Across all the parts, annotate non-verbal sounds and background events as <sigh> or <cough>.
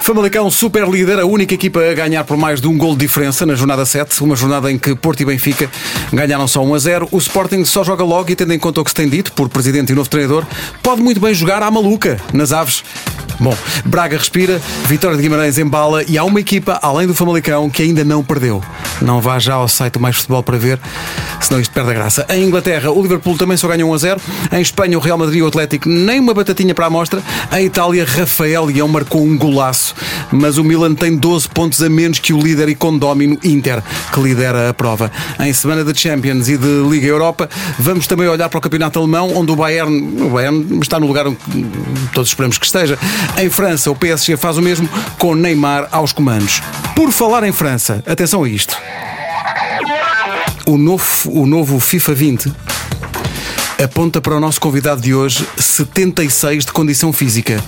Famalicão super líder, a única equipa a ganhar por mais de um gol de diferença na jornada 7, uma jornada em que Porto e Benfica ganharam só 1 a 0. O Sporting só joga logo e tendo em conta o que se tem dito por presidente e novo treinador, pode muito bem jogar à maluca nas aves. Bom, Braga respira, Vitória de Guimarães embala e há uma equipa, além do Famalicão, que ainda não perdeu. Não vá já ao site Mais Futebol para ver, senão isto perde a graça. Em Inglaterra, o Liverpool também só ganhou 1 a 0. Em Espanha, o Real Madrid e o Atlético nem uma batatinha para a amostra. Em Itália, Rafael Leão marcou um golaço, mas o Milan tem 12 pontos a menos que o líder e condómino Inter, que lidera a prova. Em semana de Champions e de Liga Europa, vamos também olhar para o campeonato alemão, onde o Bayern, o Bayern está no lugar onde todos esperamos que esteja. Em França, o PSG faz o mesmo com Neymar aos comandos. Por falar em França, atenção a isto. O novo, o novo FIFA 20 aponta para o nosso convidado de hoje 76 de condição física,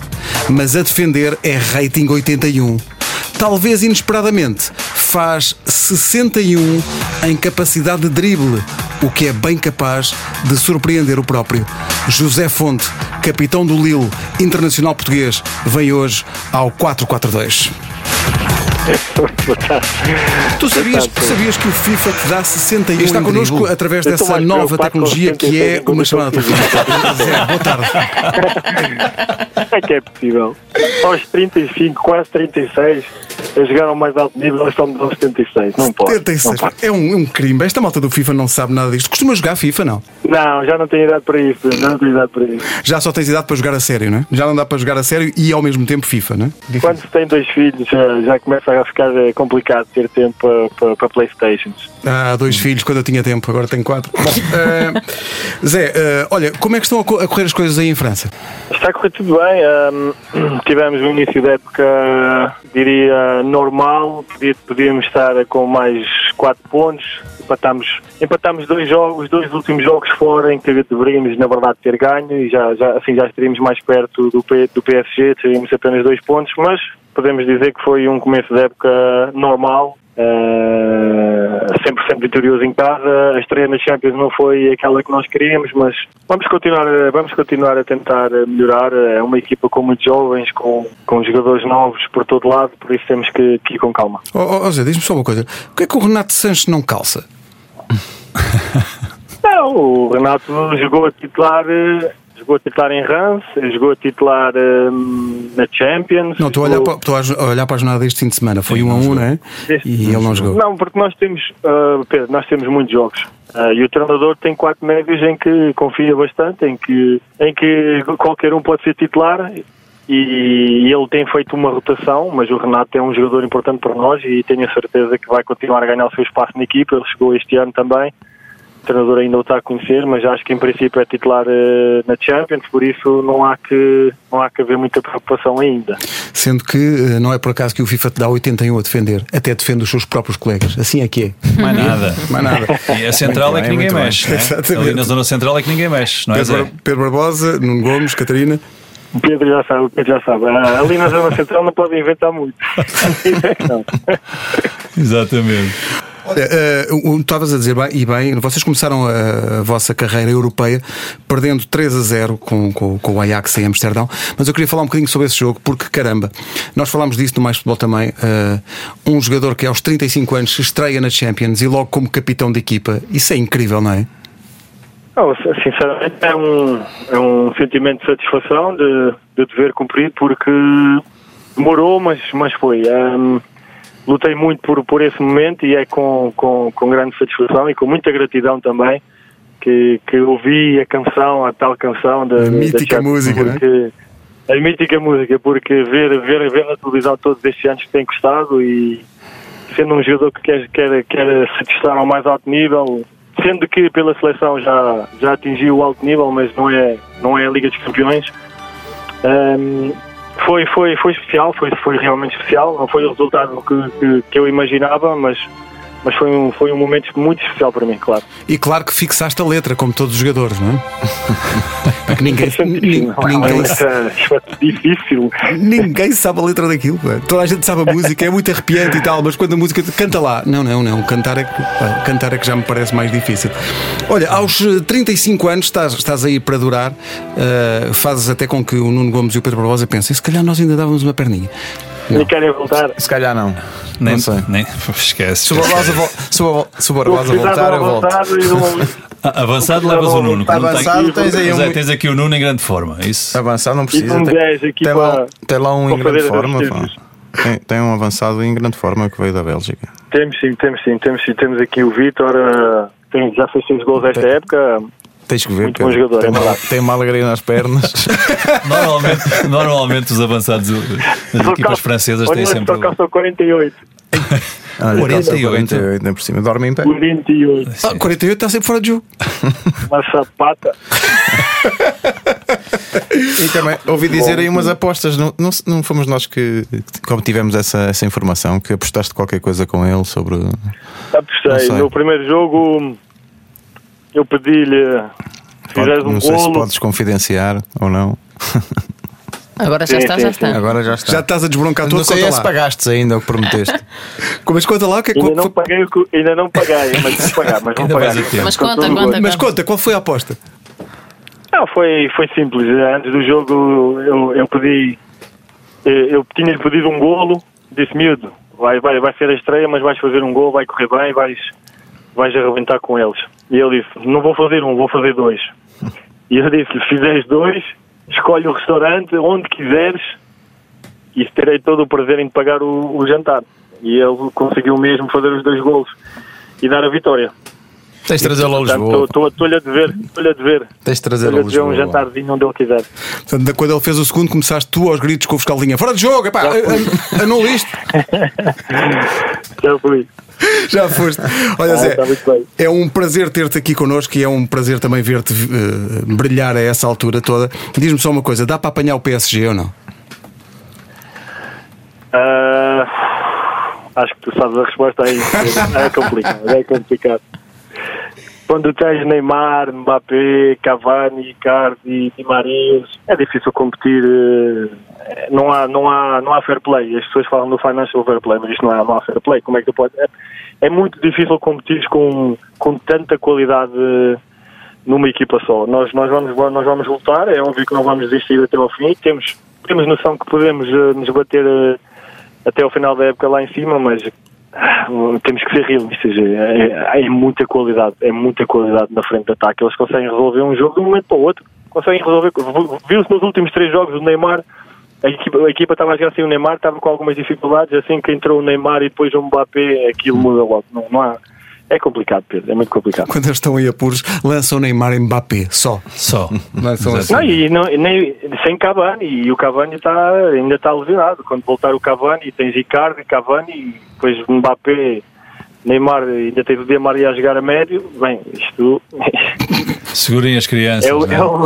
mas a defender é rating 81. Talvez inesperadamente faz 61 em capacidade de drible, o que é bem capaz de surpreender o próprio. José Fonte, capitão do Lille, internacional português, vem hoje ao 442. Tu sabias, sabias que o FIFA te dá 61 e está connosco através dessa nova tecnologia que é uma chamada telefónica. Zé, boa tarde. É que é possível. Aos 35, quase 36, a jogar ao mais alto nível, eles estão aos 76. Não pode. 76. Não, pode. É um, um crime. Esta malta do FIFA não sabe nada disto. Costuma jogar FIFA, não? não, já não tenho idade para isso. Já não tenho idade para isso. Já só tens idade para jogar a sério, não é? Já não dá para jogar a sério e ao mesmo tempo FIFA, não é? Quando se tem dois filhos, já, já começa a ficar eh, complicado ter tempo para, para, para Playstations. Ah, dois filhos quando eu tinha tempo, agora tenho quatro. Bom, eh, Zé, eh, olha, como é que estão a co- a correr as coisas aí em França? Está a correr tudo bem. ahm, <clears throat> tivemos um início da época, diria, normal. Podia- Podíamos estar com mais 4 pontos. Empatámos, empatámos dois jogos, dois últimos jogos fora em que deveríamos, na verdade, ter ganho e já, já, assim já estaríamos mais perto do, P- do PSG, teríamos apenas dois pontos, mas podemos dizer que foi um começo de época normal. Uh, sempre, sempre vitorioso em casa. A estreia na Champions não foi aquela que nós queríamos, mas vamos continuar, a- vamos continuar a tentar eh, melhorar. É uma equipa com muitos jovens, com, com jogadores novos por todo lado, por isso temos que, que ir com calma. Oh, oh, oh, Zé, diz-me só uma coisa. O que é que o Renato Sanches não calça? Não, o Renato jogou a titular. Jogou a titular em Rance, jogou a titular eh, na Champions. Não, estou a olhar, jogou- para, estou a olhar para a jornada deste fim de semana. Foi um a um, não é? Deste- E ele não jogou. Não, porque nós temos, ah, Pedro, nós temos muitos jogos. Ah, e o treinador tem quatro médios em que confia bastante, em que, em que qualquer um pode ser titular. E ele tem feito uma rotação, mas o Renato é um jogador importante para nós e tenho a certeza que vai continuar a ganhar o seu espaço na equipa. Ele chegou este ano também. O treinador ainda o está a conhecer, mas acho que em princípio é titular eh, na Champions, por isso não há que não há que haver muita preocupação ainda. Sendo que eh, não é por acaso que o FIFA te dá 81 a defender. Até defende os seus próprios colegas. Assim é que é. Mais nada. <laughs> Mais nada. E a central Muito é que bem, ninguém bem. mexe. né? Exatamente. Ali na zona central é que ninguém mexe, não é, Pedro, Zé? Pedro Barbosa, Nuno Gomes, Catarina. O Pedro já sabe, o Pedro já sabe. Ah, ali na zona central não pode inventar muito. <laughs> Exatamente. Olha, o- estavas a dizer e bem, vocês começaram a, a vossa carreira europeia perdendo 3 a 0 com, com, com o Ajax em Amsterdão, mas eu queria falar um bocadinho sobre esse jogo, porque caramba, nós falámos disso no Mais Futebol também. eh, um jogador que aos 35 anos se estreia na Champions e logo como capitão de equipa, isso é incrível, não é? Sinceramente é um, é um sentimento de satisfação, de, de dever cumprido, porque demorou, mas, mas foi. Ahm, lutei muito por, por esse momento e é com, com, com grande satisfação e com muita gratidão também que, que ouvi a canção, a tal canção da, A mítica da Champions, música, não é? porque, A mítica música, porque ver, ver, ver na televisão todos estes anos que tem gostado e sendo um jogador que quer, quer, quer se testar ao mais alto nível, sendo que pela seleção já, já atingiu o alto nível, mas não é, não é a Liga dos Campeões. Ahm, foi, foi, foi especial, foi, foi realmente especial. Não foi o resultado que, que, que eu imaginava, mas, mas foi, um, foi um momento muito especial para mim, claro. E claro que fixaste a letra, como todos os jogadores, não é? <laughs> Porque ninguém, nin- Não, <laughs> ninguém, eh, é difícil. ninguém sabe a letra daquilo. pá. Toda a gente sabe a música, é muito arrepiante e tal, mas quando a música canta lá, não, não, não, cantar é que, pá, cantar é que já me parece mais difícil. Olha, aos eh, 35 anos estás, estás aí para durar, eh, fazes até com que o Nuno Gomes e o Pedro Barbosa pensem, se calhar nós ainda dávamos uma perninha. Nem querem voltar. Se calhar não. Nem, não sei. nem <laughs> esquece. Se o Barbosa, vol- se o, se o Barbosa Precisava voltar, eu volto. não- Ah, <laughs> Avançado levas o Nuno. Avançado tens aí Tens, um. tens aqui o Nuno em grande forma. Isso. Avançado não precisa. um Tem, 10 aqui tem lá, tem lá um em grande forma. Tem, tem um avançado em grande forma que veio da Bélgica. Temos sim, temos sim, temos sim. Temos aqui o Vitor, eh, tem- já fez 6 gols esta época. Tens que ver. Muito bom Pedro. jogador, tem, é verdade. tem alegria nas pernas. <laughs> Normalmente, normalmente os avançados das equipas francesas têm sempre. Só calça 48. Olha, 48. 48, nem por cima. Dorme em pé. 48. Ah, 48 está sempre fora de jogo. <laughs> Uma sapata. E também ouvi dizer aí umas apostas. Não, não, não fomos nós que, como tivemos essa, essa informação, que apostaste qualquer coisa com ele sobre. Apostei. No primeiro jogo, eu pedi-lhe. Fizeres um não sei se podes confidenciar ou não. Agora já Sim, está, sim, já sim. está. Agora já está. Já estás a desbroncar todo, não sei conta é se pagaste ainda o que prometeste. <laughs> Mas conta lá o que é que Ainda não paguei, o que- ainda não paguei, mas vou pagar, mas vou Ainda pagar. vais a tempo. Mas Com conta, todo o conta, gosto. Mas conta. conta, qual foi a aposta? Não, foi, foi simples. Antes do jogo eu, eu pedi. Eu tinha-lhe pedido um golo, disse miúdo, vai, vai, vai ser a estreia, mas vais fazer um golo, vai correr bem, vais, vais arrebentar com eles. E ele disse, não vou fazer um, vou fazer dois. E eu disse, se fizeres dois, escolhe o restaurante onde quiseres e terei todo o prazer em te pagar o, o jantar. E ele conseguiu mesmo fazer os dois golos e dar a vitória. Tens de trazê-lo a Lisboa. estou- estou-lhe a dever, estou-lhe a dever. Tens de trazê-lo Estou-lhe a a dever um Lisboa. jantarzinho onde ele quiser. Portanto, quando ele fez o segundo, começaste tu aos gritos com o fiscal de linha. Fora de jogo, epá, an- anula isto. <laughs> Já fui. <laughs> Já foste. Olha, Ah, Zé, bem. é um prazer ter-te aqui connosco e é um prazer também ver-te eh, brilhar a essa altura toda. Diz-me só uma coisa: dá para apanhar o PSG ou não? Ah, acho que tu sabes a resposta aí. É complicado, é complicado. Quando tens Neymar, Mbappé, Cavani, Icardi, Di Marias, é difícil competir. eh, Não há, não, há, não há fair play. As pessoas falam do financial fair play, mas isto não há, não há fair play. Como é que tu podes. É, é muito difícil competir com, com tanta qualidade numa equipa só. Nós, nós, vamos, nós vamos lutar, é óbvio que não vamos desistir até ao fim. Temos, temos noção que podemos eh, nos bater eh, até ao final da época lá em cima, mas temos que ser realistas. É, é, é muita qualidade, é muita qualidade na frente de ataque. Eles conseguem resolver um jogo de um momento para o outro. Conseguem resolver. Viu-se nos últimos três jogos o Neymar. A equipa, a equipa estava a jogar sem o Neymar, estava com algumas dificuldades. Assim que entrou o Neymar e depois o Mbappé, aquilo muda logo. Não, não há. É complicado, Pedro, é muito complicado. Quando eles estão em apuros, lançam Neymar e Mbappé só. Só. <laughs> Lançam assim. Não, e não, nem, sem Cavani, e o Cavani está, ainda está lesionado. Quando voltar o Cavani, tens Icardi, Cavani, e depois Mbappé, Neymar, ainda tens o Di Maria a jogar a médio. Bem, isto Segurem as crianças. é o, não é o,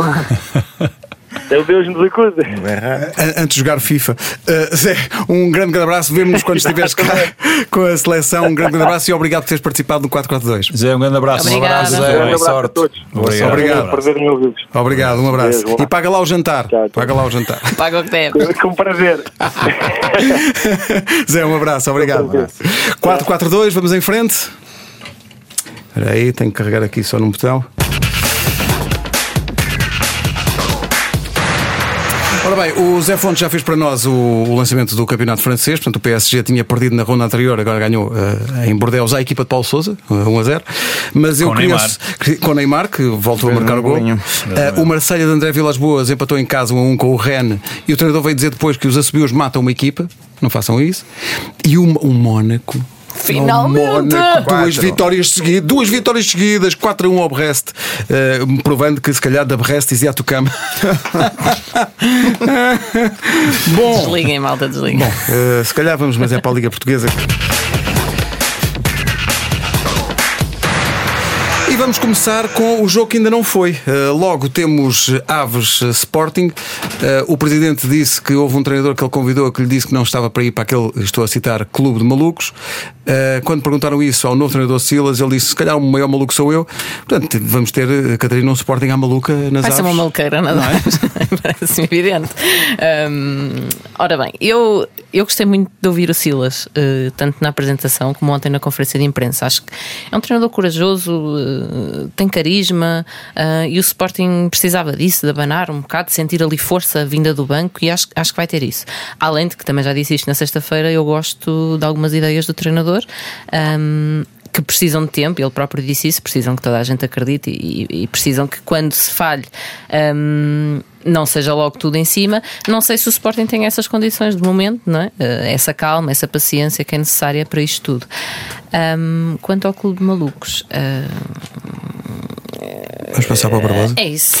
<laughs> é o Deus nos acusa. An- Antes de jogar FIFA. Uh, Zé, um grande, grande abraço. Vemo-nos quando estiveres cá <laughs> com a seleção. Um grande, grande abraço e obrigado por teres participado no 442. Zé, um grande abraço. Obrigada. abraço, Zé. Um grande Boa abraço a sorte. todos. Obrigado. Obrigado. É um prazer em ouvi-los. Obrigado, um abraço. E paga lá o jantar. Paga lá o jantar. <laughs> Paga o que deve. Com prazer. <laughs> Zé, um abraço, obrigado. 442, vamos em frente. Espera aí, tenho que carregar aqui só num botão. Ora bem, o Zé Fontes já fez para nós o, o lançamento do campeonato francês, portanto o PSG tinha perdido na ronda anterior, agora ganhou eh, em Bordeaux à equipa de Paulo Souza, 1 a 0. Mas eu Com queria Neymar. que- com Neymar, que voltou a Fez marcar um o gol. Eh, o Marselha de André Vilas Boas empatou em casa 1 a 1 com o Rennes e o treinador veio dizer depois que os assobios matam uma equipa, não façam isso. E o, o Mónaco. Finalmente! Mónaco, duas vitórias seguidas, duas vitórias seguidas, 4 a 1 ao Brest, eh, provando que se calhar da Brest dizia a Tucama. <laughs> Bom, Desliguem, malta, desliguem. eh, se calhar vamos, mas é para a Liga Portuguesa. Vamos começar com o jogo que ainda não foi. Uh, logo temos Aves Sporting. Uh, o presidente disse que houve um treinador que ele convidou que lhe disse que não estava para ir para aquele, estou a citar, clube de malucos. Uh, quando perguntaram isso ao novo treinador Silas, ele disse: se calhar o maior maluco sou eu. Portanto, vamos ter, Catarina, um Sporting à maluca nas ser Aves. uma maluqueira, nada mais. <laughs> Parece-me evidente. Hum, ora bem, eu eu gostei muito de ouvir o Silas, eh, tanto na apresentação como ontem na conferência de imprensa. Acho que é um treinador corajoso, eh, tem carisma eh, e o Sporting precisava disso, de abanar um bocado, de sentir ali força vinda do banco e acho, acho que vai ter isso. Além de que também já disse isto na sexta-feira, eu gosto de algumas ideias do treinador. ahm, que precisam de tempo, ele próprio disse isso, precisam que toda a gente acredite e, e precisam que quando se falhe hum, não seja logo tudo em cima. Não sei se o Sporting tem essas condições de momento, não é? Eh, essa calma, essa paciência que é necessária para isto tudo. Hum, quanto ao Clube de Malucos, Vamos passar para o Barbosa. é isso.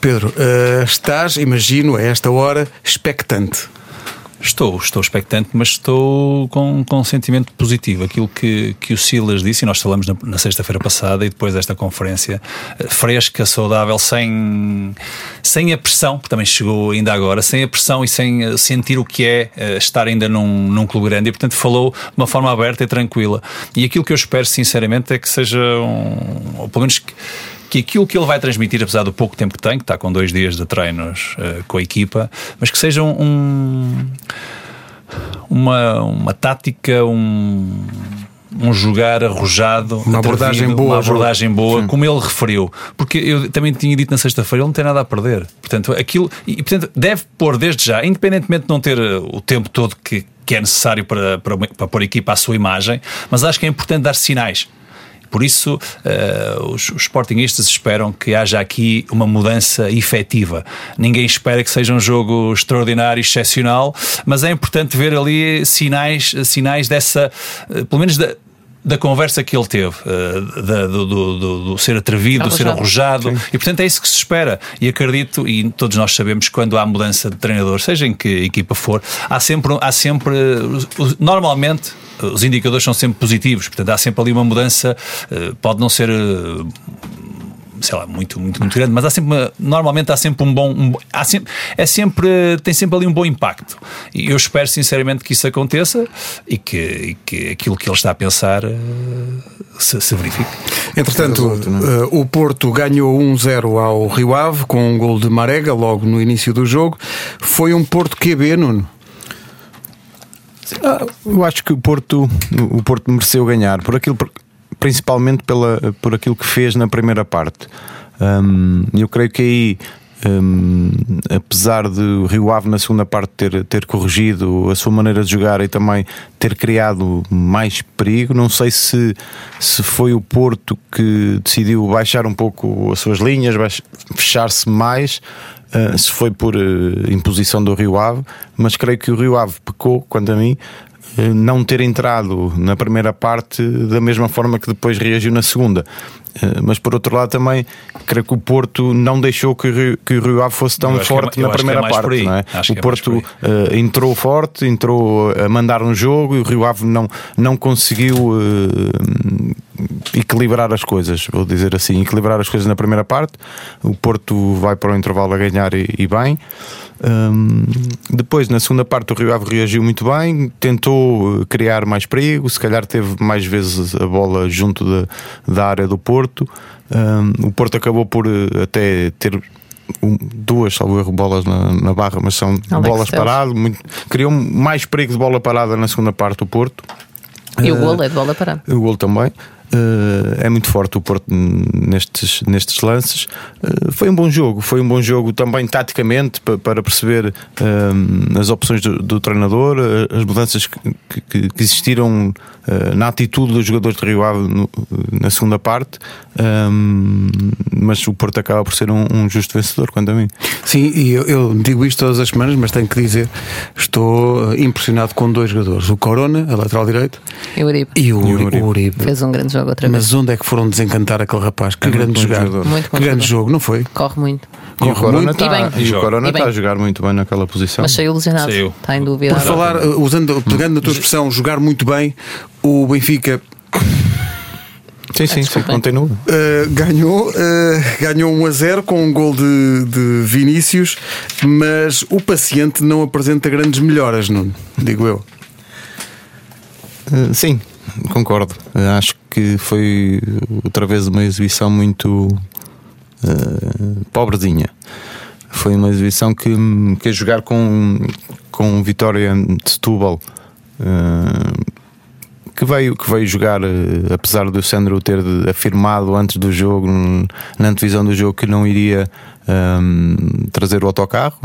Pedro, eh, estás, imagino, a esta hora, expectante. Estou, estou expectante, mas estou com, com um sentimento positivo. Aquilo que, que o Silas disse, e nós falamos na, na sexta-feira passada e depois desta conferência, eh, fresca, saudável, sem, sem a pressão, que também chegou ainda agora, sem a pressão e sem eh, sentir o que é eh, estar ainda num, num clube grande. E, portanto, falou de uma forma aberta e tranquila. E aquilo que eu espero, sinceramente, é que seja um. Ou pelo menos. Que, que aquilo que ele vai transmitir, apesar do pouco tempo que tem, que está com dois dias de treinos eh, com a equipa, mas que seja um, uma, uma tática, um, um jogar arrojado, Uma abordagem boa uma abordagem boa, como ele referiu. Porque eu também tinha dito na sexta-feira, ele não tem nada a perder. Portanto, aquilo, e portanto, deve pôr desde já, independentemente de não ter eh, o tempo todo que, que é necessário para, para, para pôr a equipa à sua imagem, mas acho que é importante dar sinais. Por isso, eh, os, os sportinguistas esperam que haja aqui uma mudança efetiva. Ninguém espera que seja um jogo extraordinário, excepcional, mas é importante ver ali sinais, sinais dessa, eh, pelo menos da. Da conversa que ele teve, eh, da- do, do- do- do ser atrevido, do ser Arrojado. e portanto é isso que se espera. E acredito, e todos nós sabemos, quando há mudança de treinador, seja em que equipa for, há sempre, há sempre normalmente os indicadores são sempre positivos, portanto há sempre ali uma mudança, eh, pode não ser. eh, Sei lá, muito, muito, muito grande, mas há sempre uma- normalmente há sempre um bom. um há sempre, é sempre, tem sempre ali um bom impacto. E eu espero sinceramente que isso aconteça e que, e que aquilo que ele está a pensar eh, se, se verifique. Entretanto, o Porto ganhou 1-0 ao Rio Ave com um gol de Marega logo no início do jogo. Foi um Porto QB, Nuno. Ah, Eu acho que o Porto, o Porto mereceu ganhar, por aquilo, principalmente pela, por aquilo que fez na primeira parte. Hum, eu creio que aí, hum, apesar de o Rio Ave na segunda parte ter, ter corrigido a sua maneira de jogar e também ter criado mais perigo, não sei se, se foi o Porto que decidiu baixar um pouco as suas linhas, fechar-se mais. Uh, se foi por uh, imposição do Rio Ave, mas creio que o Rio Ave pecou, quanto a mim, não ter entrado na primeira parte da mesma forma que depois reagiu na segunda. Uh, mas por outro lado também creio que o Porto não deixou que o Rio, que o Rio Ave fosse tão é forte na é primeira por parte. é? O é Porto por uh, entrou forte, entrou a mandar um jogo e o Rio Ave não, não conseguiu uh, equilibrar as coisas, vou dizer assim, equilibrar as coisas na primeira parte. O Porto vai para o intervalo a ganhar e, e bem. Hum, depois, na segunda parte, o Rio Ave reagiu muito bem, tentou uh, criar mais perigo, se calhar teve mais vezes a bola junto da, da área do Porto. Hum, o Porto acabou por uh, até ter um- duas, salvo erro, bolas na, na barra, mas são Alex bolas paradas. Criou mais perigo de bola parada na segunda parte o Porto. E o Eh, golo é de bola parada. o gol também. Eh, é muito forte o Porto nestes, nestes lances. Eh, foi um bom jogo, foi um bom jogo também taticamente pa- para perceber eh, as opções do, do treinador, as mudanças que, que- que existiram na atitude dos jogadores de Rio Ave no- na segunda parte. Mas o Porto acaba por ser um, um justo vencedor, quanto a mim. Sim, e eu, eu digo isto todas as semanas, mas tenho que dizer, estou impressionado com dois jogadores: o Corona, a lateral direito, E o Uribe e o, E o Uri- Uribe. o Uribe. fez um grande jogo outra vez. Mas onde é que foram desencantar aquele rapaz? Que É grande jogador. Muito Que grande jogador. jogo, não foi? Corre muito. E o Corre Corona muito. E e o Corona E está a jogar muito bem naquela posição. Mas saiu lesionado. Saiu. Está em dúvida. Por falar, eh, usando, pegando na tua expressão, jogar muito bem, o Benfica Sim, sim, sim, continua. Uh, ganhou, uh, ganhou 1 a 0 com um gol de, de Vinícius, mas o paciente não apresenta grandes melhoras, Nuno, digo eu. Uh, sim, concordo. Uh, acho que foi outra vez uma exibição muito uh, pobrezinha. Foi uma exibição que, que a jogar com, com vitória de Setúbal. Uh, que veio, que veio jogar, apesar do Sandro ter afirmado antes do jogo, na antevisão do jogo, que não iria um, trazer o autocarro.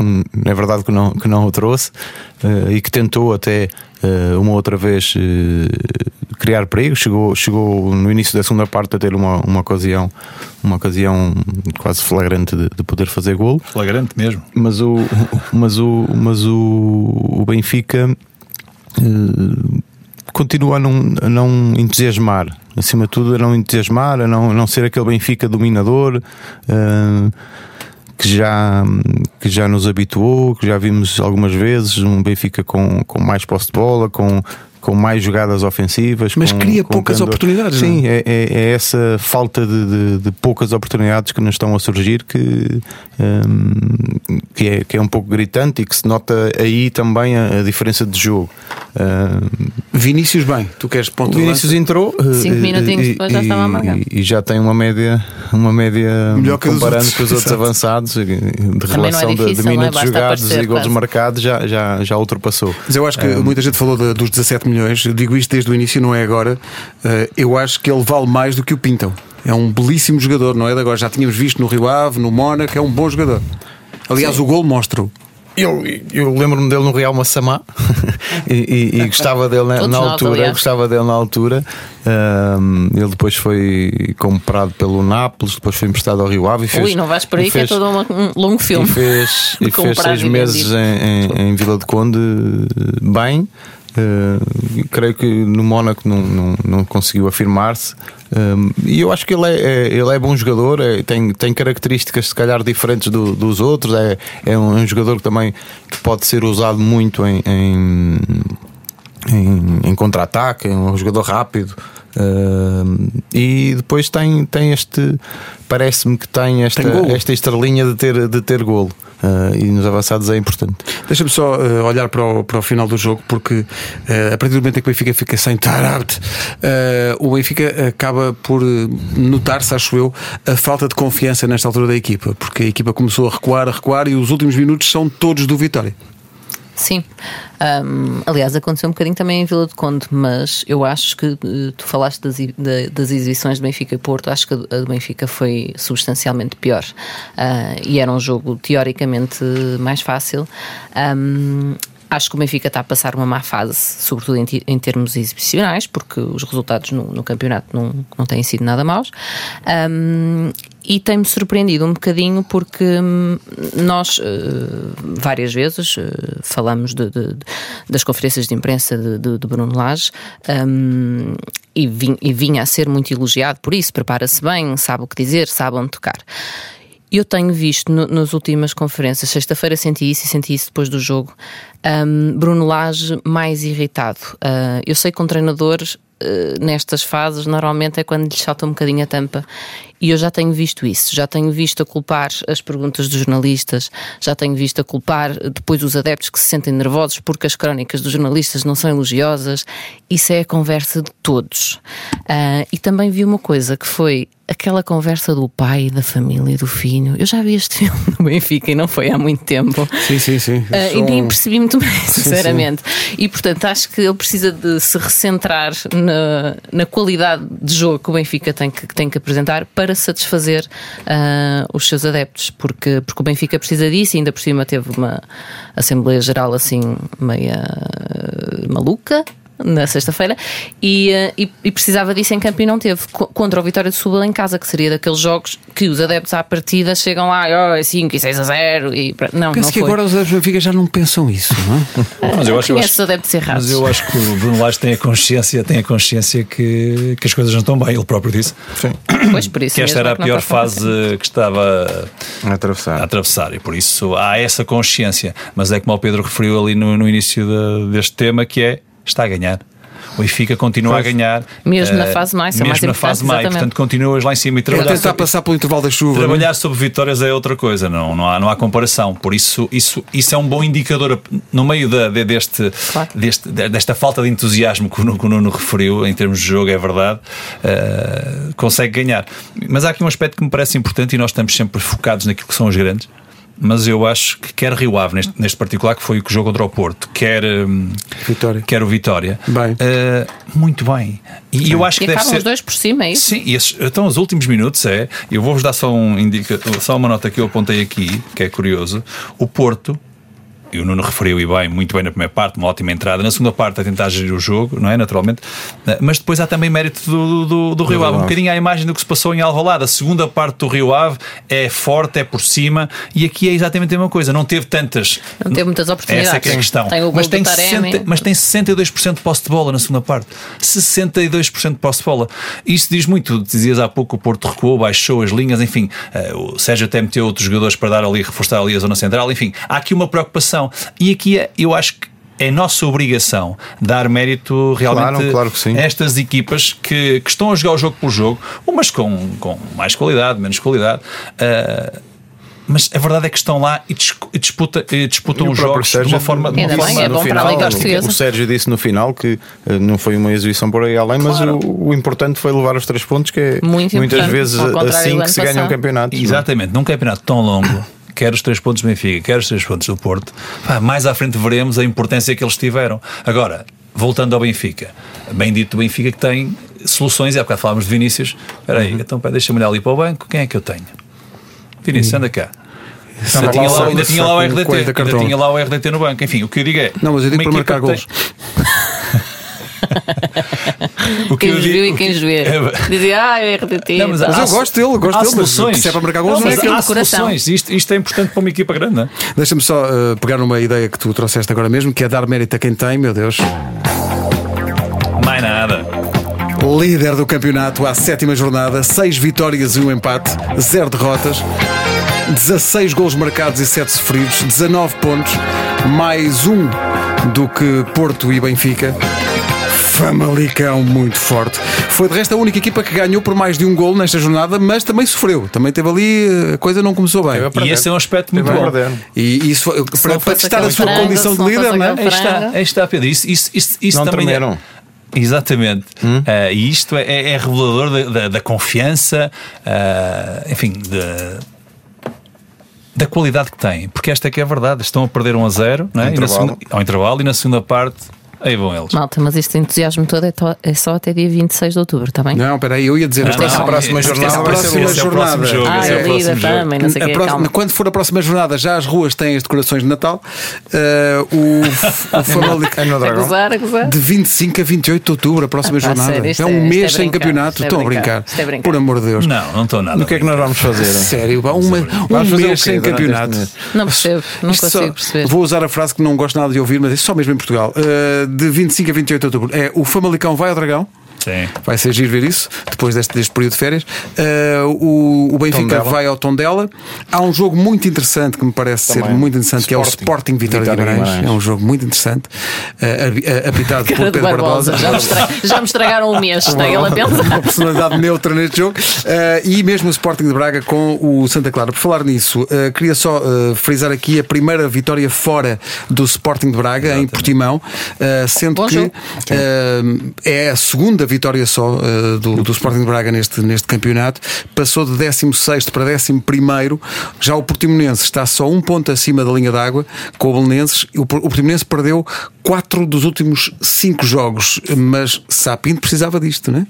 É verdade que não, que não o trouxe uh, e que tentou até uh, uma outra vez uh, criar perigo. Chegou, chegou no início da segunda parte a ter uma, uma ocasião, uma ocasião quase flagrante de, de poder fazer golo. Flagrante mesmo. Mas o, mas o, mas o, o Benfica continua a não, a não entusiasmar. Acima de tudo, a não entusiasmar, a não, a não ser aquele Benfica dominador. Uh, que já, que já nos habituou, que já vimos algumas vezes, um Benfica com, com mais posse de bola, com, com mais jogadas ofensivas. Mas com, cria com poucas candor. oportunidades. Sim, não? é, é, é essa falta de, de, de, poucas oportunidades que nos estão a surgir que, um, que, é, que é um pouco gritante e que se nota aí também a, a diferença de jogo. Um, Vinícius, bem, tu queres ponto o Vinícius entrou Cinco uh, minutinhos depois já estava a marcar. E, e já tem uma média, uma média Melhor que os comparando outros. com os outros avançados de Também não é relação de- de, difícil, é? minutos jogados aparecer, e gols quase. marcados já, já, já ultrapassou. Mas eu acho que muita gente falou de- dos 17 milhões, eu digo isto desde o início, não é agora. Uh, eu acho que ele vale mais do que o Pintam. É um belíssimo jogador, não é de agora. Já tínhamos visto no Rio Ave, no Mónaco, é um bom jogador. Aliás, o gol mostra-o. Eu, eu lembro-me dele no Real Massamá <laughs> e, e- e gostava dele na, na nós, altura. aliás. Gostava dele na altura. Ahm, ele depois foi comprado pelo Nápoles, depois foi emprestado ao Rio Ave. E fez, Ui, não vais por e aí que é fez- todo um longo E filme. fez, <laughs> e fez seis e meses em, em- em Vila de Conde bem. Uh, creio que no Mónaco não, não, não conseguiu afirmar-se. Um, e eu acho que ele é, é- ele é bom jogador, é- tem, tem características se calhar diferentes do- dos outros. É, é um, é um jogador que também pode ser usado muito em, em, em- em contra-ataque, é um jogador rápido. Um, e depois tem, tem este, parece-me que tem esta, Tem esta estrelinha de ter, de ter golo. Uh, e nos avançados é importante. Deixa-me só uh, olhar para o, para o final do jogo, porque uh, a partir do momento em que o Benfica fica sem Tarabte, uh, o Benfica acaba por uh, notar-se, acho eu, a falta de confiança nesta altura da equipa, porque a equipa começou a recuar, a recuar e os últimos minutos são todos do Vitória. Sim. Ahm, aliás, aconteceu um bocadinho também em Vila de Conde, mas eu acho que eh, tu falaste das, das exibições de Benfica e Porto, acho que a do Benfica foi substancialmente pior. Ah, e era um jogo teoricamente mais fácil. Ahm, Acho que o Benfica está a passar uma má fase, sobretudo em, em termos exibicionais, porque os resultados no, no campeonato não, não têm sido nada maus. Ahm, e tem-me surpreendido um bocadinho porque hum, nós eh, várias vezes eh, falamos de- de- das conferências de imprensa de, de- de Bruno Lage hum, e, e vinha a ser muito elogiado por isso, prepara-se bem, sabe o que dizer, sabe onde tocar. Eu tenho visto no- nas últimas conferências, sexta-feira senti isso e senti isso depois do jogo, hum, Bruno Lage mais irritado. Ah, eu sei que um treinador eh, nestas fases normalmente é quando lhe salta um bocadinho a tampa e eu já tenho visto isso, já tenho visto a culpar as perguntas dos jornalistas, já tenho visto a culpar depois os adeptos que se sentem nervosos porque as crónicas dos jornalistas não são elogiosas. Isso é a conversa de todos. Ah, e também vi uma coisa que foi aquela conversa do pai, da família e do filho. Eu já vi este <laughs> filme no Benfica e não foi há muito tempo. Sim, sim, sim. São- E nem percebi muito bem, sinceramente. E portanto acho que ele precisa de se recentrar na, na qualidade de jogo que o Benfica tem que, que tem que apresentar para satisfazer ah, os seus adeptos, porque, porque o Benfica precisa disso e ainda por cima teve uma Assembleia Geral assim meia ah, maluca. Na sexta-feira e, ah, e, e precisava disso em campo e não teve Co- contra o Vitória de Setúbal em casa, que seria daqueles jogos que os adeptos à partida chegam lá, oh, é 5 e 6 a 0 e pronto. não, Penso não que foi. agora os adeptos do Benfica já não pensam isso, não é? <laughs> Mas eu acho, eu acho- os adeptos errados. mas eu acho que o Bruno Lage tem a consciência, tem a consciência que, que as coisas não estão bem, ele próprio disse. Pois por isso Que esta era é a pior fase que estava A atravessar. a atravessar e por isso há essa consciência. Mas é como o Pedro referiu ali no, no início da- deste tema, que é está a ganhar. O Benfica continua a ganhar. Mesmo na eh, fase mais, é mesmo mais na importante, fase mais. exatamente. Portanto, continuas lá em cima e trabalhar tentar sobre, passar pelo intervalo da chuva. é? trabalhar sobre vitórias é outra coisa, não, não, há, não há comparação. Por isso, isso, isso é um bom indicador no meio da- de- deste, Claro. deste- de- desta falta de entusiasmo que o, Nuno- que o Nuno referiu em termos de jogo, é verdade, eh, consegue ganhar. Mas há aqui um aspecto que me parece importante e nós estamos sempre focados naquilo que são os grandes. Mas eu acho que quer Rio Ave, neste, neste particular, que foi o que jogou contra o Porto, quer, hum, Vitória. quer o Vitória, Bem. uh, muito bem. E eu acho E que deve acabam ser. os dois por cima, é isso? Sim, e esses, então os últimos minutos é. Eu vou-vos dar só, um indica, só uma nota que eu apontei aqui, que é curioso. O Porto. E o Nuno referiu e bem, muito bem na primeira parte, uma ótima entrada. Na segunda parte, a tentar gerir o jogo, não é? Naturalmente. Mas depois há também mérito do, do, do Rio Ave. Um bocadinho à imagem do que se passou em Alvalade. A segunda parte do Rio Ave é forte, é por cima. E aqui é exatamente a mesma coisa. Não teve tantas. Não teve muitas oportunidades. Essa é que é a questão. Tem mas, tem Taremi. 60, mas tem 62% de posse de bola na segunda parte. 62% de posse de bola. Isto diz muito. Dizias há pouco o Porto recuou, baixou as linhas, enfim. eh, o Sérgio até meteu outros jogadores para dar ali, reforçar ali a zona central. Enfim, há aqui uma preocupação. E aqui é- eu acho que é nossa obrigação dar mérito realmente Claro, claro que sim. a estas equipas que, que estão a jogar o jogo por jogo, umas com, com mais qualidade, menos qualidade. eh, mas a verdade é que estão lá e, dis- disputa- e disputam E os jogos de Sérgio uma forma, de uma bem, é bom para a final, Liga o Sérgio disse no final que eh, não foi uma exibição por aí além, mas Claro. o, o importante foi levar os três pontos, que é Muito muitas vezes assim que se ganha um campeonato. Exatamente, num campeonato tão longo, quer os três pontos do Benfica, quer os três pontos do Porto, pá, mais à frente veremos a importância que eles tiveram. Agora, voltando ao Benfica, bem dito o Benfica que tem soluções, e há bocado falávamos de Vinícius. Espera aí, então pá, deixa-me olhar ali para o banco, quem é que eu tenho? Vinícius, anda cá. Ainda lá tinha, lá, ainda tinha lá o RDT, 40 ainda tinha lá o RDT no banco. Enfim, o que eu digo é. Não, mas eu digo para marcar tem- <laughs> O que Quem os viu e quem que- os vê. É- Dizia, ah, é RDT. Não, mas. Mas há- eu gosto dele, eu gosto há dele, mas soluções. se é para marcar golos, Não, não é há do coração. soluções. Isto, isto é importante para uma equipa grande, não é? Deixa-me só uh, pegar numa ideia que tu trouxeste agora mesmo, que é dar mérito a quem tem, meu Deus. Mais nada. Líder do campeonato à sétima jornada, 6 vitórias e um empate, 0 derrotas, 16 gols marcados e 7 sofridos, 19 pontos, mais um do que Porto e Benfica. Famalicão muito forte. Foi de resto a única equipa que ganhou por mais de um gol nesta jornada, mas também sofreu. Também teve ali, uh, a coisa não começou bem. E esse é um aspecto muito bom. E isso foi, para, para testar a sua frango, condição de líder, não é? Aí está, aí está, Pedro. Isso, isso, isso, isso Não também tremeram. é. Exatamente. Ah, e isto é, é- é revelador da, da- da confiança, ah, enfim, da, da qualidade que têm. Porque esta é que é a verdade. Estão a perder 1 a 0 não é? E na Intervalo. segunda- ao intervalo e na segunda parte, aí vão eles. Malta, mas este entusiasmo todo é, to- é só até dia 26 de outubro, está bem? Não, espera aí, eu ia dizer. Não, não, a próxima jornada é próximo- ser esse é jornada. jogo, Ah, é a jogo. também, não sei o A próxima- calma. quando for a próxima jornada, já as ruas têm as decorações de Natal. Uh, o, <laughs> o Famalicão. É A Dragão. gozar, a gozar. De 25 a 28 de outubro, a próxima Ah, pá, jornada. sério, é é- um mês é sem campeonato. é Estão a brincar, é. Por amor de Deus. Não, não estou nada. O que é que nós vamos fazer? <laughs> Sério, um Vamos fazer mês sem campeonato. Não percebo, não consigo perceber. Vou usar a frase que não gosto nada de ouvir, mas isso só mesmo em Portugal. De 25 a 28 de outubro. É o Famalicão vai ao Dragão. Sim. Vai ser giro ver isso, depois deste, deste período de férias. Uh, o, o Benfica Tondela. vai ao Tondela. Há um jogo muito interessante que me parece ser Também. muito interessante, que é o Sporting. Sporting Vitória de Vitória de Guimarães. Guimarães. É um jogo muito interessante, uh, a- a- apitado <laughs> por Cara de Pedro Barbosa. Barbosa, já me, estra- já me estragaram o mês, está ele a uma pensar. personalidade neutra neste jogo Eh, e mesmo o Sporting de Braga com o Santa Clara. Por falar nisso, eh, queria só frisar aqui a primeira vitória fora do Sporting de Braga em Portimão, sendo Bom que é a segunda vitória só eh, do, do Sporting de Braga neste, neste campeonato. Passou de 16 para 11. Já o Portimonense está só um ponto acima da linha d'água com o Belenenses. O, Por- o Portimonense perdeu quatro dos últimos cinco jogos, mas Sapinto precisava disto, não é?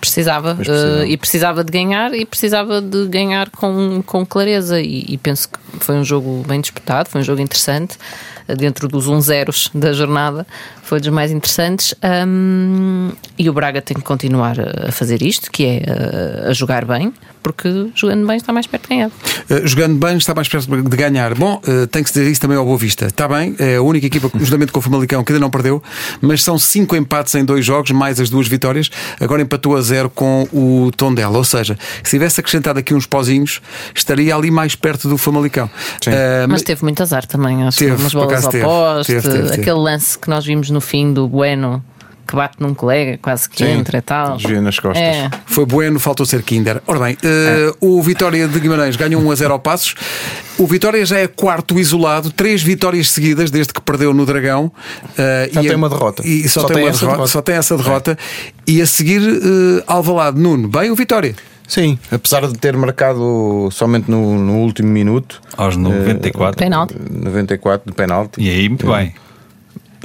Precisava, precisava. eh, e precisava de ganhar e precisava de ganhar com, com clareza e, e penso que foi um jogo bem disputado, foi um jogo interessante dentro dos 1 zeros da jornada foi dos mais interessantes. Hum, e o Braga tem que continuar a a fazer isto que é eh, a jogar bem porque jogando bem está mais perto de ganhar Uh, jogando bem, está mais perto de ganhar. Bom, uh, tem que se dizer isso também ao Boa Vista. Está bem, é a única equipa, <laughs> justamente com o Famalicão, que ainda não perdeu, mas são cinco empates em dois jogos, mais as duas vitórias. Agora empatou a zero com o Tondela. Ou seja, se tivesse acrescentado aqui uns pozinhos, estaria ali mais perto do Famalicão. Uh, mas teve muito azar também acho que Teve, umas por bolas ao teve. poste teve. aquele lance que nós vimos no fim do Bueno que bate num colega quase que Sim, entra e tal desvia nas costas. é. Foi bueno, faltou ser Kinder. Ora bem, uh, o Vitória de Guimarães ganhou 1 a 0 ao Passos. O Vitória já é quarto isolado, três vitórias seguidas desde que perdeu no Dragão. Uh, Só e tem a- uma derrota. E só, Só tem, tem derrota, derrota. Só tem essa derrota. E a seguir, uh, Alvalade, Nuno. Bem, o Vitória. Sim, apesar de ter marcado somente no, no último minuto, Aos 94. Penalti. 94 de penalti. E aí, muito bem.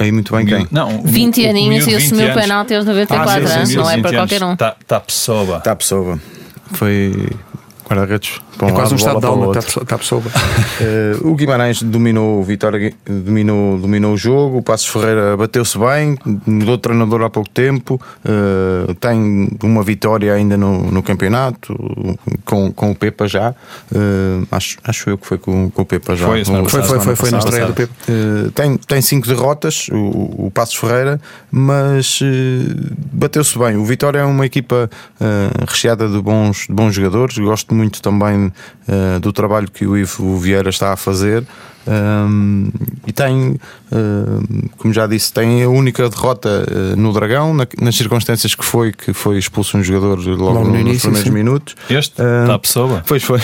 Aí muito bem quem? Não, 20 o- o aninhos e assumiu o 20 anos. penalti aos 94 Ah, sim, sim, anos, sim, não é 20 para anos. qualquer um. Tá, tá pessoa. Está a pessoa. Foi guarda-redes. para É quase um estado de alma, outro. está está a pessoa. <laughs> Eh, o Guimarães dominou o Vitória, dominou, dominou o jogo. O Passos Ferreira bateu-se bem, mudou de treinador há pouco tempo. eh, tem uma vitória ainda no, no campeonato com, com o Pepa já. Eh, acho, acho eu que foi com, com o Pepa já. Foi, Foi, foi, foi, foi na estreia do. Uh, tem, tem cinco derrotas, o, o Passos Ferreira, mas uh, bateu-se bem. O Vitória é uma equipa uh, recheada de bons, de bons jogadores. Gosto muito também uh, do trabalho que o Ivo Vieira está a fazer. Um, e tem, uh, como já disse, tem a única derrota uh, no Dragão, na- nas circunstâncias que foi, que foi expulso um jogador logo, Logo no nos início, primeiros sim. minutos. Este? Ah, Está pessoa. Pois foi.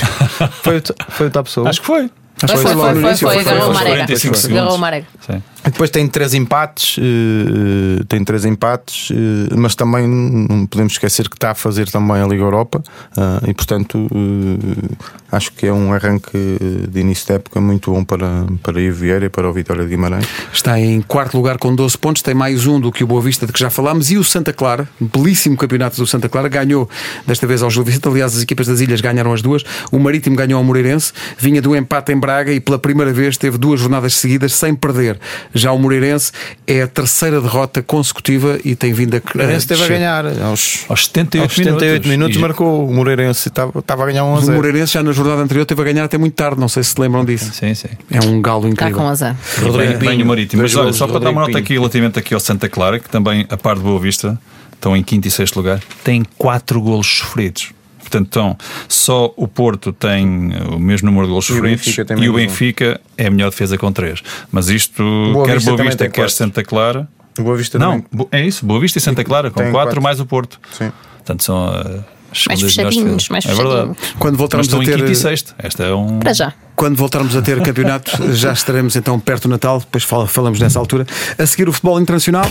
foi, foi o Tapsou. Acho que foi. Acho que Foi, logo foi, no foi, início, foi, agarrou o Aos Marega. 45 segundos. Agarrou o Marega. Sim. Depois tem três empates, eh, tem três empates, eh, mas também não podemos esquecer que está a fazer também a Liga Europa ah, e, portanto, eh, acho que é um arranque de início de época muito bom para, para Ivo Vieira e para o Vitória de Guimarães. Está em quarto lugar com 12 pontos, tem mais um do que o Boa Vista de que já falámos. E o Santa Clara, belíssimo campeonato do Santa Clara, ganhou desta vez ao Gil Vicente. Aliás, as equipas das Ilhas ganharam as duas. O Marítimo ganhou ao Moreirense, vinha do empate em Braga e pela primeira vez teve duas jornadas seguidas sem perder. Já o Moreirense é a terceira derrota consecutiva e tem vindo a. O Moreirense esteve a ganhar aos, Aos 78 aos 78 minutos, E- marcou o Moreirense estava, estava a ganhar 1 a O 0. Moreirense já na jornada anterior teve a ganhar até muito tarde, não sei se se lembram disso. Sim, sim. É um galo Está incrível. com azar. Bem, bem o Marítimo. Mas olha, só para dar uma Rodrigo nota aqui relativamente aqui ao Santa Clara, que também, a par de Boa Vista, estão em quinto e sexto lugar, tem quatro golos sofridos. Portanto, então, só o Porto tem o mesmo número de golos E o sofridos Benfica e o menos um. Benfica é a melhor defesa com três. Mas isto, Boa quer Vista Boa Vista, quer quatro. Santa Clara. Boa Vista Não, também. É isso, Boa Vista e Santa Clara, com quatro, quatro. mais o Porto. Sim. Portanto, são uh, as Mais fechadinhos, mais É verdade. fechadinhos. Quando voltarmos a em ter. quinto e sexto. Esta é um. Para já. Quando voltarmos a ter campeonato, <laughs> já estaremos então perto do Natal, depois fala- falamos nessa altura. A seguir o futebol internacional.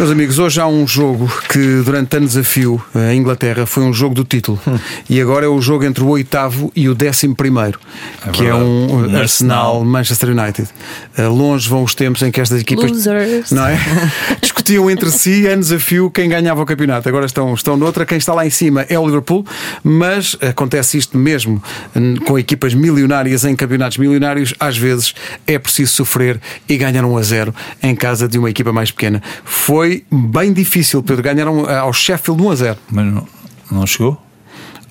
Meus amigos, hoje há um jogo que durante anos a fio, a Inglaterra, foi um jogo do título. E agora é o jogo entre o oitavo e o décimo primeiro, É que é verdade. um Um Arsenal Arsenal. Manchester United. Uh, Longe vão os tempos em que estas equipas Losers. não é? <laughs> discutiam entre si anos a fio quem ganhava o campeonato. Agora estão, estão noutra. Quem está lá em cima é o Liverpool, mas acontece isto mesmo hum, com equipas milionárias em campeonatos milionários. Às vezes é preciso sofrer e ganhar 1 a 0 em casa de uma equipa mais pequena. Foi bem difícil, Pedro. Ganharam eh, ao Sheffield 1 a 0. Mas não, não chegou?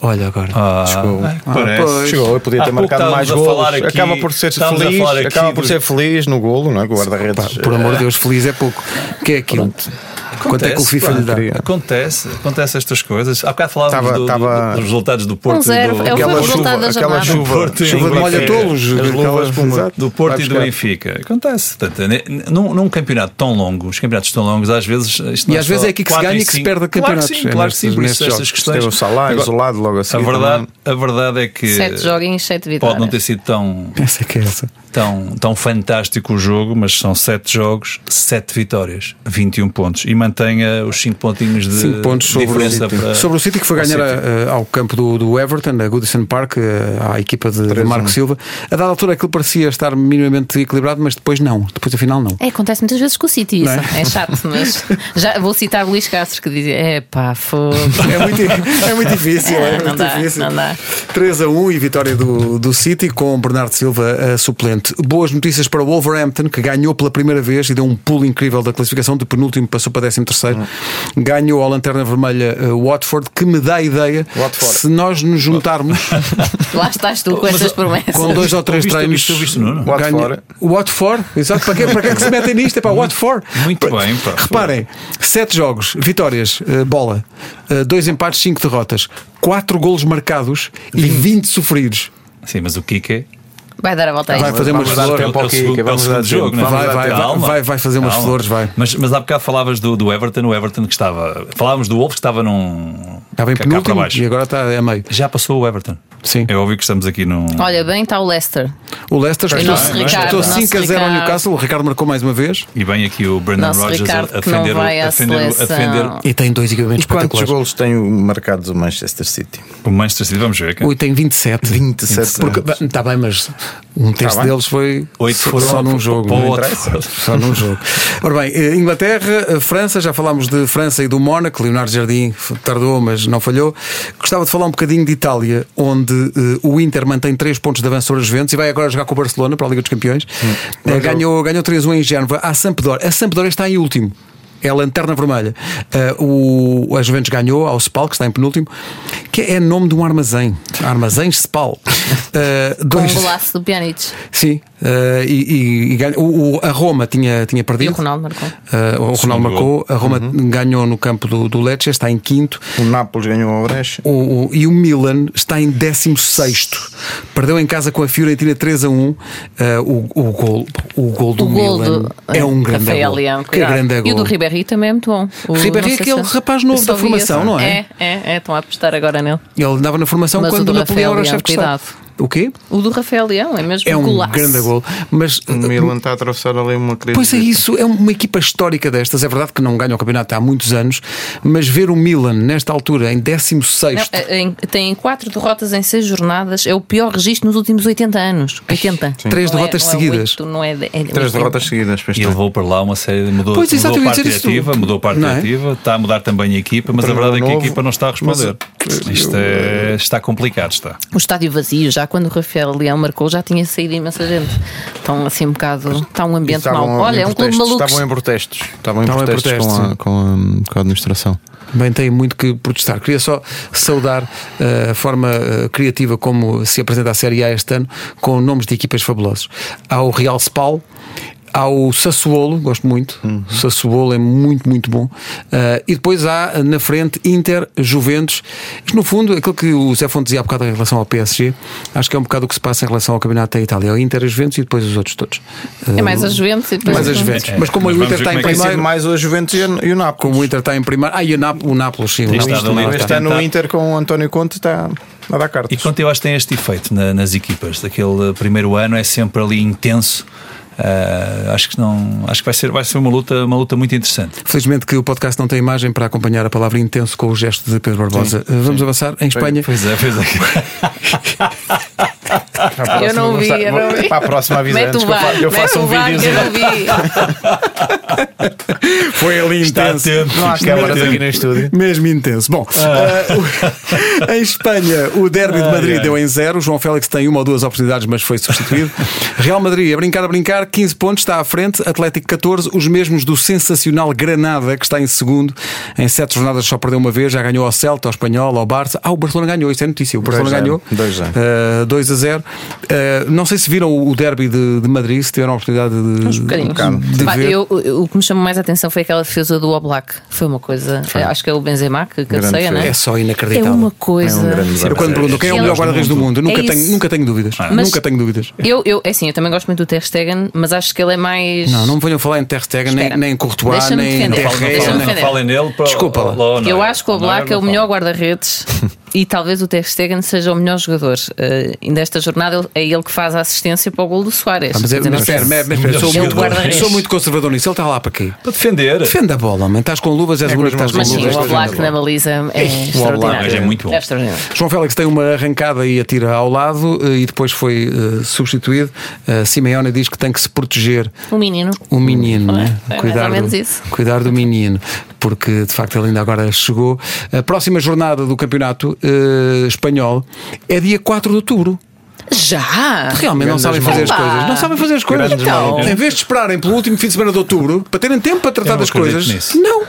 Olha agora. Ah, Chegou. é, Ah, parece. Chegou, eu podia ter marcado mais a falar aqui- acaba por ser a feliz, acaba por ser feliz no golo, não é? Guarda-redes. Por amor de Deus, feliz é pouco. O que é aquilo? Quanto é que o Acontece, FIFA pá. lhe dá? Acontece, acontece estas coisas. Há bocado falávamos Tava- do- do- tava- dos resultados do Porto. Um zero, do, é resultado da aquela chuva, Porto e chuva de puma. Exato. do Porto e do. Benfica. Acontece. Portanto, ne- num, num campeonato tão longo, os campeonatos tão longos, às vezes. Isto não E é às vezes é aqui que se ganha e e que se perde Claro que campeonatos. sim, É claro que sim. Por isso estas questões. Teve o Agora, isolado logo a seguir. a, verdade, também. a verdade é que. Sete joguinhos, sete vitórias. Pode não ter sido tão, Essa é que é essa. tão, tão fantástico o jogo, mas são 7 jogos, 7 vitórias, 21 pontos. E mantenha os 5 pontinhos de 5 pontos sobre o, diferença City. para. sobre o City que foi ao ganhar a- a- ao campo do, do Everton, a Goodison Park, a- à equipa de, de Marco Silva. A dada altura aquilo parecia estar minimamente equilibrado, mas depois não. Depois afinal não. É, acontece muitas vezes com o City, isso. É? É? chato, mas <laughs> já vou citar o Luís Castro que dizia: é pá, fogo. É muito, é muito difícil, é, Não dá, difícil. não dá. 3 a 1 e vitória do, do City com Bernardo Silva a suplente. Boas notícias para o Wolverhampton, que ganhou pela primeira vez e deu um pulo incrível da classificação, de penúltimo passou para 13 terceiro. Ganhou ao Lanterna Vermelha uh, Watford, que me dá a ideia, Watford. se nós nos juntarmos <laughs> Lá estás tu com Mas, estas promessas. com dois ou três treinos. for? What for? Exato. Para que, para que é que se metem nisto? É para what for? Muito bem, pá. Reparem, sete jogos, vitórias, eh, bola, eh, dois empates, cinco derrotas, quatro golos marcados e 20 sofridos. Sim, mas o Kike Vai dar a volta aí. Vai fazer umas Vamos dar flores. tempo ao o vamos dar jogo, tempo. não é? Vai, vai, vai, Calma. vai, vai fazer umas Calma. flores, vai. Mas, mas há bocado falavas do, do Everton, o Everton que estava. Falávamos do Wolves que estava num. Estava em cá- cá para penúltimo baixo. e agora está a meio. Já passou o Everton. Sim. É óbvio que estamos aqui num. Olha, bem está o Leicester. O Leicester E nosso 5 a 0 ao. Newcastle. O Ricardo marcou mais uma vez. E bem aqui o Brendan Nosso Rodgers a, Ricardo defender, a defender, a defender E tem dois equipamentos E quantos golos tem o marcados o Manchester City? o Manchester City. Vamos ver. Ui, tem 27. 27. Porque, está bem, mas um terço bem. deles foi Oito só, só num jogo. não é? outro. Só num jogo. Ora bem, eh, Inglaterra, eh, França, já falámos de França e do Mónaco. Leonardo Jardim tardou, mas não falhou. Gostava de falar um bocadinho de Itália, onde eh, o Inter mantém 3 pontos de avanço sobre os Juventus e vai agora jogar com o Barcelona para a Liga dos Campeões. Eh, ganhou, ganhou 3-1 em Génova à Sampdoria. A Sampdoria está em último. É a lanterna vermelha. Eh, o, a Juventus ganhou ao Spal, que está em penúltimo, que é nome de um armazém. Armazéns Spal. <laughs> Com dois- um golaço do Pjanic. Sim, eh, e, e- e o, o- a Roma tinha, tinha E perdido. o Ronaldo marcou. Eh, o Ronaldo marcou, a Roma ganhou no campo do, do Lecce, está em quinto. O Nápoles ganhou a Brecha. O, o- e o Milan está em 16. Perdeu em casa com a Fiorentina 3 a 1. Eh, o, o, gol, o gol do O gol Milan do é um grande Rafael gol. Leão. Que grande E o gol. do Ribéry também é muito bom. O, Ribéry é aquele se- rapaz novo da formação, não é? É, é, é. Estão a apostar agora nele. Ele andava na formação Mas quando do o Napoleão era chefe de Estado. O quê? O do Rafael Leão é mesmo É um golaço. grande gol. Mas O Milan está a atravessar ali uma crise. Pois é isso, é uma equipa histórica destas. É verdade que não ganha o campeonato há muitos anos, mas ver o Milan nesta altura, em 16 Não, é- em- tem quatro derrotas em seis jornadas. É o pior registro nos últimos 80 anos. 80. Três Não é- derrotas não é seguidas. oito, não é, de- é Três 80. derrotas seguidas. E levou para lá uma série de. Mudou, Pois, mudou a parte criativa, mudou a parte é? criativa, está a mudar também a equipa, mas a verdade é que a equipa não está a responder. mas, Isto é, está complicado, está. O estádio vazio, já quando o Rafael Leão marcou, já tinha saído imensa gente. Estão assim um bocado. Está um ambiente mau. Olha, é um clube protestos, maluco. Estavam em protestos. Estavam em Estavam em protestos, protestos, com, a, com, a, com a administração. Bem, tem muito que protestar. Queria só saudar eh, a forma eh, criativa como se apresenta a Série A este ano, com nomes de equipas fabulosos. Há o Real Spal. Há o Sassuolo, gosto muito. Uhum. Sassuolo é muito, muito bom. Eh, e depois há na frente Inter, Juventus. Isto, no fundo, aquilo que o Zé Fonte dizia há bocado em relação ao PSG, acho que é um bocado o que se passa em relação ao campeonato da Itália. É o Inter, a Juventus e depois os outros todos. É mais a Juventus e depois. Mais a Juventus. É, Mas como mas o Inter está em é sido primeiro. mais o Juventus e o- e o Nápoles. Como o Inter está em primeiro. Ah, e o Náp- o Nápoles, sim. o Nápoles está. Este ano o tentar. Inter com o António Conte está a dar cartas. E quanto eu acho que tem este efeito na- nas equipas, daquele primeiro ano é sempre ali intenso. Ah, acho que não, acho que vai ser, vai ser uma luta, uma luta muito interessante. Felizmente que o podcast não tem imagem para acompanhar a palavra intenso com o gesto de Pedro Barbosa. Uh, Vamos avançar. Em Espanha, Pois é, pois é. Eu não vi, eu não vi. Para a próxima avisar Mete antes que eu eu faço um vídeo. que eu não vi. foi ali Está intenso. atento. Não há Está câmaras atento. aqui no estúdio. Mesmo intenso. Bom, uh, o- <laughs> em Espanha, o derby de Madrid ai. deu em zero. João Félix tem uma ou duas oportunidades, mas foi substituído. Real Madrid, a brincar, a brincar, 15 pontos, está à frente. Atlético 14, os mesmos do sensacional Granada, que está em segundo. Em sete jornadas só perdeu uma vez, já ganhou ao Celta, ao Espanhol, ao Barça. Ah, o Barcelona ganhou, isso é notícia. O Barcelona 2-0. ganhou 2-0. uh, 2 a 0. Uh, não sei se viram o derby de, de Madrid, se tiveram a oportunidade de, Uns bocadinhos. de Pá, ver. eu- o que me chamou mais a atenção foi aquela defesa do Oblak. Foi uma coisa. Acho que é o Benzema que cabeceia, Grande não é? É só É inacreditável. uma coisa. É um Eu quando pergunto quem é o melhor guarda-redes do mundo, nunca, É tenho, nunca tenho dúvidas. Mas- Nunca tenho dúvidas. Eu, eu, é assim, eu também gosto muito do Ter Stegen, mas acho que ele é mais. Não, não me venham falar em Ter Stegen, nem, nem em Courtois, nem. Deixa-me nem- defender. Falem nele para Desculpa lá. não Eu é? acho que o Não é, Black é o não melhor guarda-redes <laughs> e talvez o Ter Stegen seja o melhor jogador. Uh, e nesta jornada é ele que faz a assistência para o gol do Soares. Ah, mas é, mas espera, mas- mas sou, muito, sou muito conservador nisso. Ele está lá para quê? Para defender. Defende a bola, man. estás com luvas, és É o com único que as estás com Mas sim, luvas. o Black na baliza é extraordinário. mas é muito bom. É extraordinário. João Félix tem uma arrancada e atira ao lado eh, e depois foi eh, substituído. Uh, Simeone diz que tem que se proteger O menino. o menino, É, né? é mais cuidar, ou menos do, isso. cuidar do menino, porque de facto ele ainda agora chegou. A próxima jornada do campeonato eh, espanhol é dia 4 de outubro. Já! Realmente não sabem fazer as coisas. Não sabem fazer as coisas. Então. Em vez de esperarem pelo último fim de semana de outubro para terem tempo para tratar das coisas, nisso. não.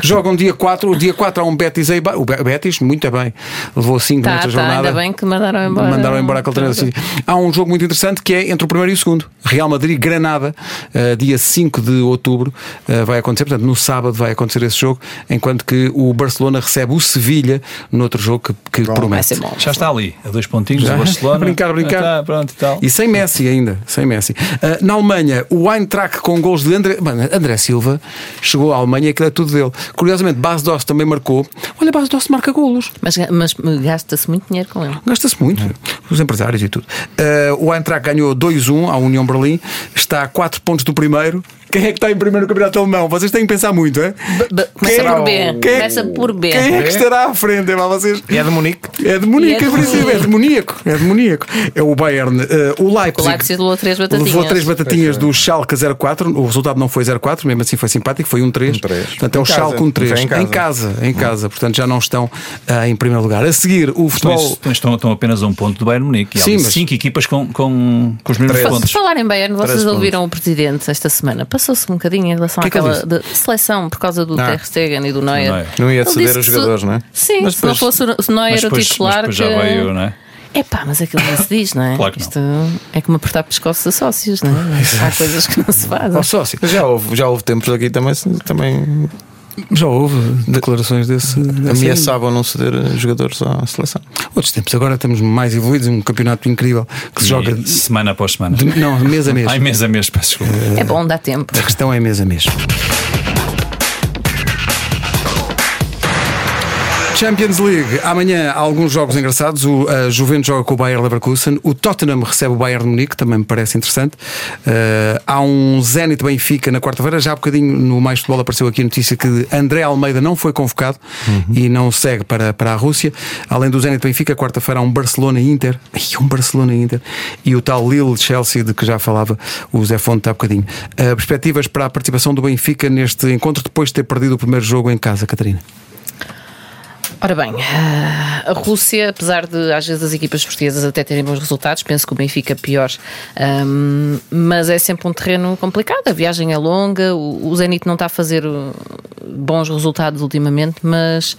Jogam dia 4, o dia 4 há um Betis aí. O Be- Betis, muito bem, levou 5 Tá, nesta tá, jornada. ainda bem que mandaram embora. Mandaram embora aquele treinador. assim. Há um jogo muito interessante que é entre o primeiro e o segundo. Real Madrid-Granada, uh, dia 5 de outubro, uh, vai acontecer. Portanto, no sábado vai acontecer esse jogo, enquanto que o Barcelona recebe o Sevilha no outro jogo que, que promete. Já está ali, a dois pontinhos Já? do Barcelona. A <laughs> brincar, a brincar. Brincar. Ah, tá, pronto e tal. E sem Messi ainda, sem Messi. Ah, na Alemanha, o Eintracht com gols de André, Mano, André Silva chegou à Alemanha e aquilo é tudo dele. Curiosamente, Bas Dost também marcou. Olha, Bas Dost marca golos. Mas, mas gasta-se muito dinheiro com ele. Gasta-se muito, os empresários e tudo. Ah, o Eintracht ganhou 2-1 à União Berlim, está a 4 pontos do primeiro. Quem é que está em primeiro no campeonato alemão? Vocês têm que pensar muito, é? B- Começa Quem- por B. quem é- Começa por B. Quem é que estará à frente? É, vocês? É de Munique. É demoníaco, E é é, princípio, é demoníaco, é demoníaco. É o Bayern, eh, o Leipzig. O Leipzig levou três batatinhas. Levou três batatinhas do Schalke 04. O resultado não foi 04, mesmo assim foi simpático, foi 1-3. Um três. Portanto, é o. Schalke 1-3. Foi em casa. Em casa, em casa. Portanto, já não estão ah, em primeiro lugar. A seguir, o futebol. Estão, estão, estão apenas a um ponto do Bayern Munique. E há Sim, ali mas- cinco equipas com, com, com os mesmos Fa- pontos. Se falar em Bayern, vocês ouviram o presidente esta semana. Passou-se um bocadinho em relação Que é que àquela de seleção por causa do Ah. Ter Stegen e do Neuer. Neuer. Não ia ceder os que jogadores, não é? Sim, Mas se não depois- fosse o Neuer o depois, mas titular. depois já que... veio, não é? É pá, mas aquilo não se diz, não é? Claro que não. Isto é como apertar pescoços a sócios, não é? Há coisas que não se fazem. Ó, sócio. Já houve, já houve tempos aqui também, também Já houve declarações desse. desse- ameaçavam não ceder jogadores à seleção. Outros tempos. Agora estamos mais evoluídos. Um campeonato incrível que se joga. E semana após semana. de- não, mês a mês. Ai, mês a mês, peço desculpa. É bom, dá tempo. A questão é mês a mês. Champions League, amanhã há alguns jogos engraçados. O a Juventus joga com o Bayer Leverkusen, o Tottenham recebe o Bayern de Munique, também me parece interessante. Uh, há um Zenit Benfica na quarta-feira. Já há bocadinho no Mais Futebol apareceu aqui a notícia que André Almeida não foi convocado e não segue para, para a Rússia. Além do Zenit Benfica, quarta-feira há um Barcelona Inter. Ai, <laughs> um Barcelona Inter. E o tal Lille Chelsea de que já falava o Zé Fonte há bocadinho. Uh, perspectivas para a participação do Benfica neste encontro depois de ter perdido o primeiro jogo em casa, Catarina. Ora bem, ah, a Rússia, apesar de às vezes as equipas portuguesas até terem bons resultados, penso que o Benfica pior, Ahm, mas é sempre um terreno complicado. A viagem é longa, o, Zenit não está a fazer uh, bons resultados ultimamente, mas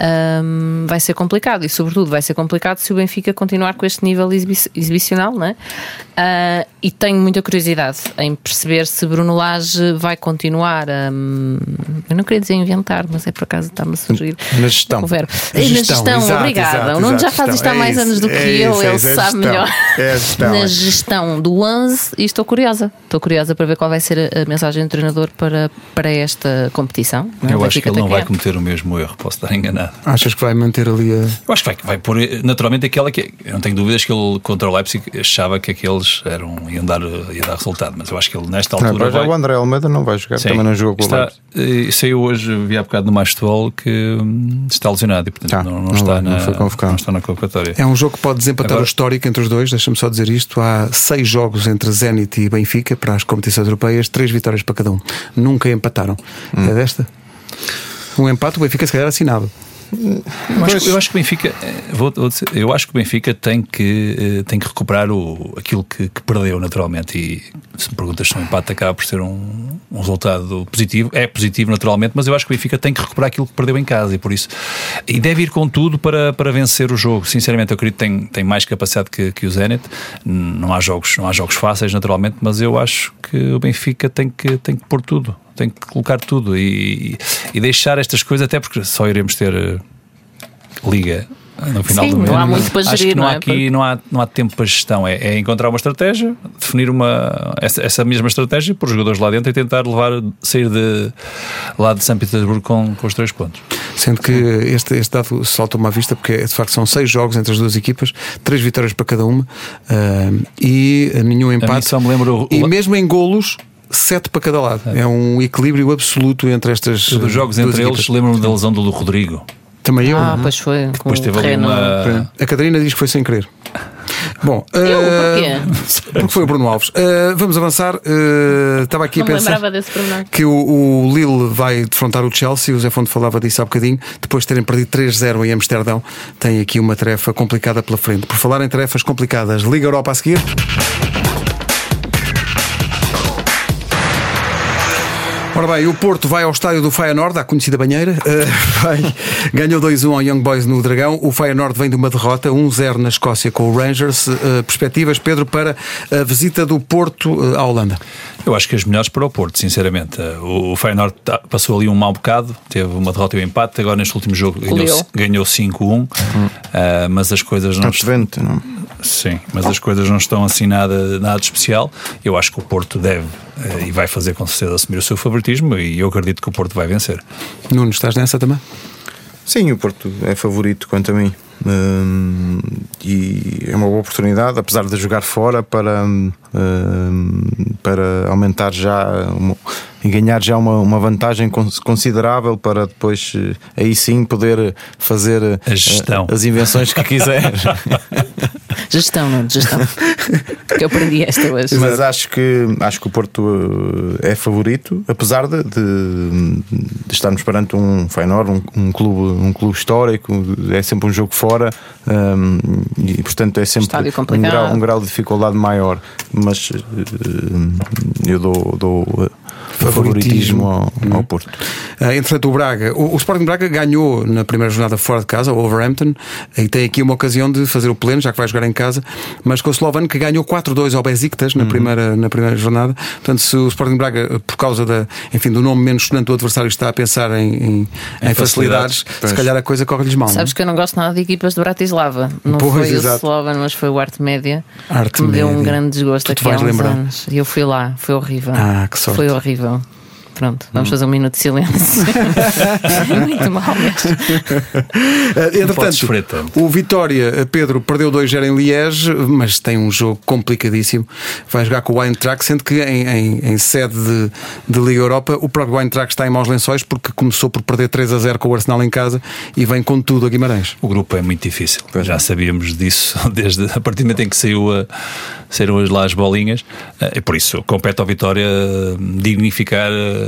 ahm, vai ser complicado e, sobretudo, vai ser complicado se o Benfica continuar com este nível exibi- exibicional, não é? Ah, e tenho muita curiosidade em perceber se Bruno Lage vai continuar a. hum, eu não queria dizer inventar, mas é por acaso está-me a surgir. Na gestão. O verbo. A É, na gestão, gestão, exato, obrigada. exato, o Nuno já faz isto há gestão. mais É anos do que é eu, isso, é ele isso, é sabe gestão. melhor. É gestão, na é. gestão do 11 e estou curiosa. Estou curiosa para ver qual vai ser a, mensagem do treinador para, para esta competição. não? O Eu acho que ele não vai cometer o mesmo erro, posso estar enganado. Achas que vai manter ali a. Eu acho que vai, vai pôr naturalmente aquela que. Eu não tenho dúvidas que ele contra o Leipzig achava que aqueles eram, iam, dar, ia dar resultado, mas eu acho que ele nesta Não, altura. já vai, o André Almeida não vai jogar, Sim. também não jogou com o está, Leipzig. eh, Saiu hoje, vi há bocado no Mais Futebol, que hum, está lesionado e portanto Ah, não, não não está vai, na, não está na convocatória. É um jogo que pode desempatar Agora- o histórico entre os dois. Deixa-me só dizer isto: há seis jogos entre Zenit e Benfica para as competições europeias, três vitórias para cada um. Nunca empataram. Hum. É desta? Um empate, o Benfica se calhar assinava. Eu acho, que- eu acho que o Benfica, eh, vou, vou dizer, eu acho que o Benfica tem que, eh, tem que recuperar o, aquilo que, que perdeu naturalmente. E se me perguntas se um empate acaba por ser um, um resultado positivo, é positivo naturalmente, mas eu acho que o Benfica tem que recuperar aquilo que perdeu em casa e por isso. E deve ir com tudo para, para vencer o jogo. Sinceramente, eu acredito que tem, tem mais capacidade que, que o Zenit. Não há, jogos, não há jogos fáceis, naturalmente, mas eu acho que o Benfica tem que, tem que pôr tudo. Tem que colocar tudo e, e deixar estas coisas, até porque só iremos ter eh, liga no final Sim, do não mês. há muito para Acho gerir, que não, não há é? aqui não há, não há tempo para gestão. É, é encontrar uma estratégia, definir uma, essa, essa mesma estratégia, pôr os jogadores lá dentro e tentar levar, sair de, lá de São Petersburgo com, com os três pontos. Sendo que este, este dado salta-me à vista, porque de facto são seis jogos entre as duas equipas, três vitórias para cada uma ah, e nenhum A mim empate. só me lembro E mesmo em golos, sete para cada lado. É um equilíbrio absoluto entre estas. dos jogos entre eles, lembro-me da lesão do Rodrigo. Também eu. Ah, pois foi. com Depois teve terreno- uma. A Catarina diz que foi sem querer. Bom, <laughs> Eu? Porquê? <laughs> porque foi o Bruno Alves. Ah, vamos avançar. Ah, estava aqui Não a pensar que o, o Lille vai defrontar o Chelsea. O Zé Fonte falava disso há bocadinho. Depois de terem perdido 3-0 em Amsterdão, tem aqui uma tarefa complicada pela frente. Por falar em tarefas complicadas, Liga Europa a seguir. Ora bem, o Porto vai ao estádio do Feyenoord, à conhecida banheira. Uh, <laughs> vai- ganhou 2-1 ao Young Boys no Dragão. O Feyenoord vem de uma derrota, 1-0 na Escócia com o Rangers. Uh, perspectivas, Pedro, para a visita do Porto uh, à Holanda. Eu acho que as melhores para o Porto, sinceramente. O, o Feyenoord tá- passou ali um mau bocado, teve uma derrota e um empate. Agora, neste último jogo, ganhou, ganhou 5-1. Ah, mas as coisas não. Está de vento, não? Sim, mas as coisas não estão assim nada, nada de especial. Eu acho que o Porto deve eh, e vai fazer com certeza assumir o seu favoritismo e eu acredito que o Porto vai vencer. Nuno, estás nessa também? Sim, o Porto é favorito quanto a mim. Hum, e é uma boa oportunidade, apesar de jogar fora, para, hum, para aumentar já uma- e ganhar já uma, uma vantagem cons- considerável para depois eh, aí sim poder fazer eh, A gestão. as invenções que quiser. <laughs> Gestão, não, gestão. <laughs> que eu aprendi esta hoje. Mas acho que, acho que o Porto eh, é favorito, apesar de, de, de estarmos perante um Feyenoord, um, um clube, um clube histórico, é sempre um jogo fora hum, e, portanto, é sempre um grau, um grau de dificuldade maior. Mas eh, eu dou, dou eh, favoritismo ao, ao Porto. Ah, entretanto, o Braga, o, o Sporting Braga ganhou na primeira jornada fora de casa, o Overhampton, e tem aqui uma ocasião de fazer o pleno, já que vai jogar em casa, mas com o Slovan que ganhou 4-2 ao Besiktas na, primeira, na primeira jornada. Portanto, se o Sporting Braga, por causa da, enfim, do nome menos sonante do adversário, está a pensar em, em, em facilidades, facilidades, se calhar a coisa corre-lhes mal. não é? Sabes que eu não gosto nada de equipas de Bratislava. Não Pois, foi exato. o Slovan, mas foi o Arte Média. Arte que me deu um grande desgosto aqui há uns lembrar. anos. E eu fui lá, foi horrível. Ah, que sorte. Foi horrível. Pronto, vamos fazer um minuto de silêncio. <laughs> Muito mal mesmo. Podes Entretanto, o Vitória, eh, Pedro, perdeu 2-0 em Liege, mas tem um jogo complicadíssimo. Vai jogar com o Eintracht, sendo que em, em- em sede de, de Liga Europa, o próprio Eintracht está em maus lençóis porque começou por perder 3-0 com o Arsenal em casa e vem com tudo a Guimarães. O grupo é muito difícil. Pois Já é. sabíamos disso <laughs> desde a partir do momento em que saiu a, saíram as- lá as bolinhas. Eh, E por isso compete ao Vitória eh, dignificar eh,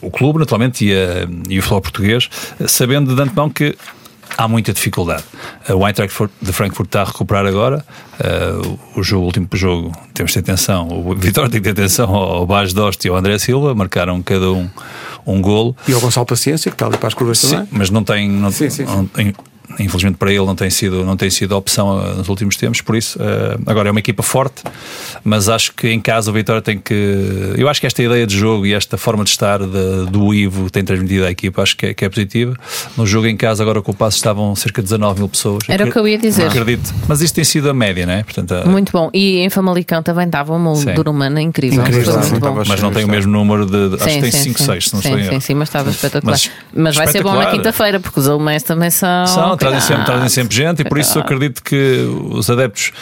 o clube, naturalmente, e, a- e o futebol português, eh, sabendo de antemão que. Há muita dificuldade. Eh, O Eintracht de Frankfurt está a recuperar agora. Eh, O jogo, o último jogo, temos de ter atenção. O <laughs> Vitória tem que ter atenção ao Bas Dost e ao André Silva. Marcaram cada um um golo. E ao Gonçalo Paciência, que está ali para as curvas Sim, também. mas não tem, não, Sim, sim, não tem- infelizmente para ele não tem sido não tem sido a opção eh, nos últimos tempos, por isso eh, agora é uma equipa forte, mas acho que em casa o Vitória tem que eu acho que esta ideia de jogo e esta forma de estar de- do Ivo tem transmitido à equipa acho que é, que é positiva. No jogo em casa agora com o passo estavam cerca de 19 mil pessoas. Era o que eu ia dizer. Acredito, mas isto tem sido a média, não é? Portanto, eh, Muito bom. E em Famalicão também estava uma Sim. Durumana incrível. Incrível, sim, muito mas não tem o mesmo número de, de- acho que tem 5, 6, se não sim, sim, sim, mas estava espetacular. Mas, Mas vai ser bom na espetacular. quinta-feira, porque os alemães também são. São, trazem sempre, trazem sempre gente e por isso eu acredito que os adeptos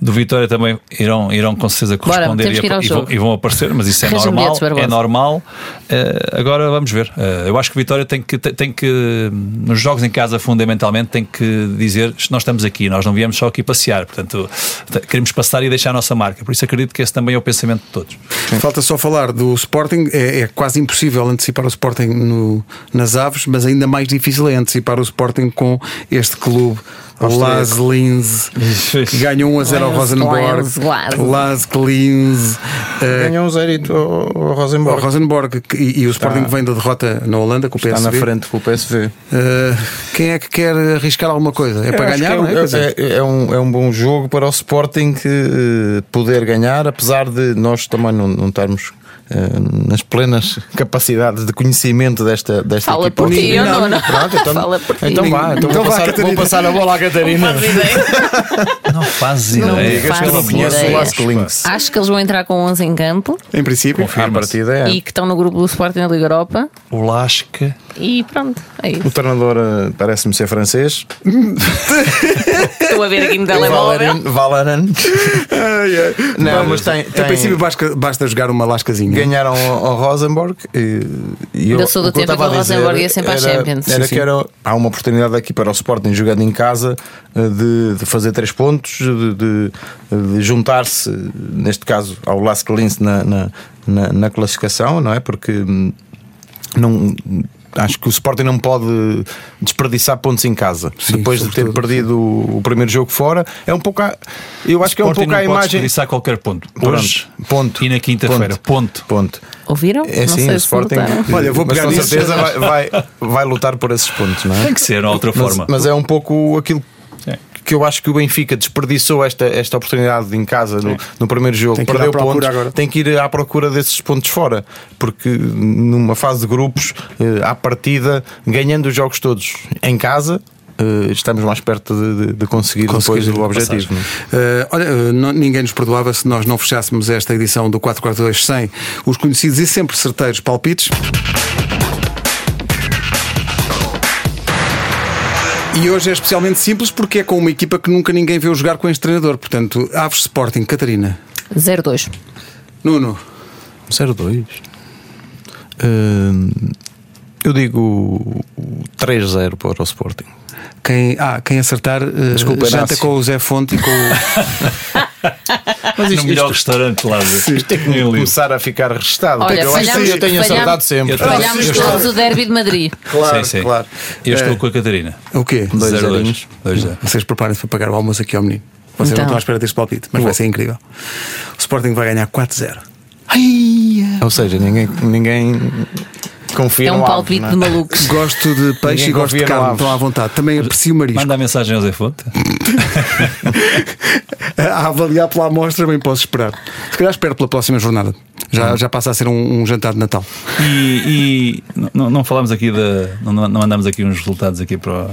do Vitória também irão, irão com certeza Bora, corresponder temos e, e vão, e aparecer, mas isso é normal. É normal. Eh, agora vamos ver. Eh, eu acho que o Vitória tem que, tem que, nos jogos em casa, fundamentalmente, tem que dizer nós estamos aqui, nós não viemos só aqui passear. Portanto, queremos passar e deixar a nossa marca. Por isso acredito que esse também é o pensamento de todos. Falta só falar do Sporting. É, é quase impossível antecipar o Sporting no- nas aves, mas ainda mais difícil é antecipar o Sporting com este clube. Las Linz, que ganhou 1 a 0 ao Laz, Rosenborg. Laz, Laz. Eh, Ganhou um zerito ao, ao ao Rosenborg. Rosenborg e, e o Sporting vem da derrota na Holanda com o Está PSV. na frente com o PSV. Eh, quem é que quer arriscar alguma coisa? É Eu para ganhar, que não é? É, é um, é um bom jogo para o Sporting eh, poder ganhar, apesar de nós também não, não estarmos eh, nas plenas capacidades de conhecimento desta, desta Fala equipa. por ti, eu não, não. Pronto, então, Fala por ti. então vá, então, Então vou, passar, vou passar a bola à Catarina. Não faz ideia. <laughs> Não Não ideia. digas que eu não conheço o. Lask Links. Acho que eles vão entrar com 11 em campo em princípio. À partida é. e que estão no grupo do Sporting na Liga Europa. O Lasca. E pronto, é O isso. treinador eh, parece-me ser francês. Estou a ver aqui no telemóvel. Ai. Não, mas tem- Em tem- princípio basta, basta jogar uma lascazinha. Ganharam ao, Rosenborg e, e Ainda sou do o eu tempo em que o a Rosenborg ia sempre à Champions. Era Sim, que era, há uma oportunidade aqui para o Sporting jogando em casa de, de fazer três pontos, de, de- de juntar-se, neste caso, ao Lask na, na, na, na classificação, não é? Porque hum, não. Acho que o Sporting não pode desperdiçar pontos em casa Sim, depois de ter perdido o, o primeiro jogo fora. É um pouco. A, eu acho que é um pouco a imagem. desperdiçar qualquer ponto. Hoje ponto. e na quinta-feira. Ponto. Ponto. Ouviram? É não sim, sei o Sporting. <laughs> Olha, vou mas pegar com nisso. certeza vai, vai, vai lutar por esses pontos, não é? Tem que ser, não há outra Mas, forma. mas é um pouco aquilo Sim. Que eu acho que o Benfica desperdiçou esta, esta oportunidade em casa no, no primeiro jogo, Tem perdeu pontos, agora. tem que ir à procura desses pontos fora, porque numa fase de grupos, eh, à partida, ganhando os jogos todos em casa, eh, estamos mais perto de, de- conseguir, Conseguir depois o objetivo. Uh, olha, não- ninguém nos perdoava se nós não fechássemos esta edição do 442 sem os conhecidos e sempre certeiros palpites. E hoje é especialmente simples porque é com uma equipa que nunca ninguém viu jogar com este treinador. Portanto, Aves Sporting, Catarina. 0-2. Nuno, 0-2. Hum, eu digo 3-0 para o Sporting. quem, ah, quem acertar, uh, Desculpa, janta Inácio. com o Zé Fonte e com o. <laughs> Mas no melhor restaurante lá de isto tem que começar a ficar registado. Olha, eu, acho que eu tenho falhamos- acertado sempre. Eu todos o derby de Madrid. <laughs> Claro, sim, sim. claro. Eu estou É. com a Catarina. O quê? Dois 0-2. zerinhos. 2-0. Vocês preparem-se para pagar o almoço aqui ao menino. Vocês Então. não estão à espera deste palpite, mas vai ser incrível. O Sporting vai ganhar 4-0. Ai, Ou seja, ninguém, ninguém confia É um palpite de não é? malucos. Gosto de peixe Ninguém e gosto de carne, estão à vontade. Também aprecio o marisco. Manda a mensagem ao Zé Fonte. <laughs> A avaliar pela amostra, bem posso esperar. Se calhar espero pela próxima jornada. Já, já passa a ser um, um jantar de Natal. E, e não, não falámos aqui da. Não, não mandamos aqui uns resultados aqui para. o-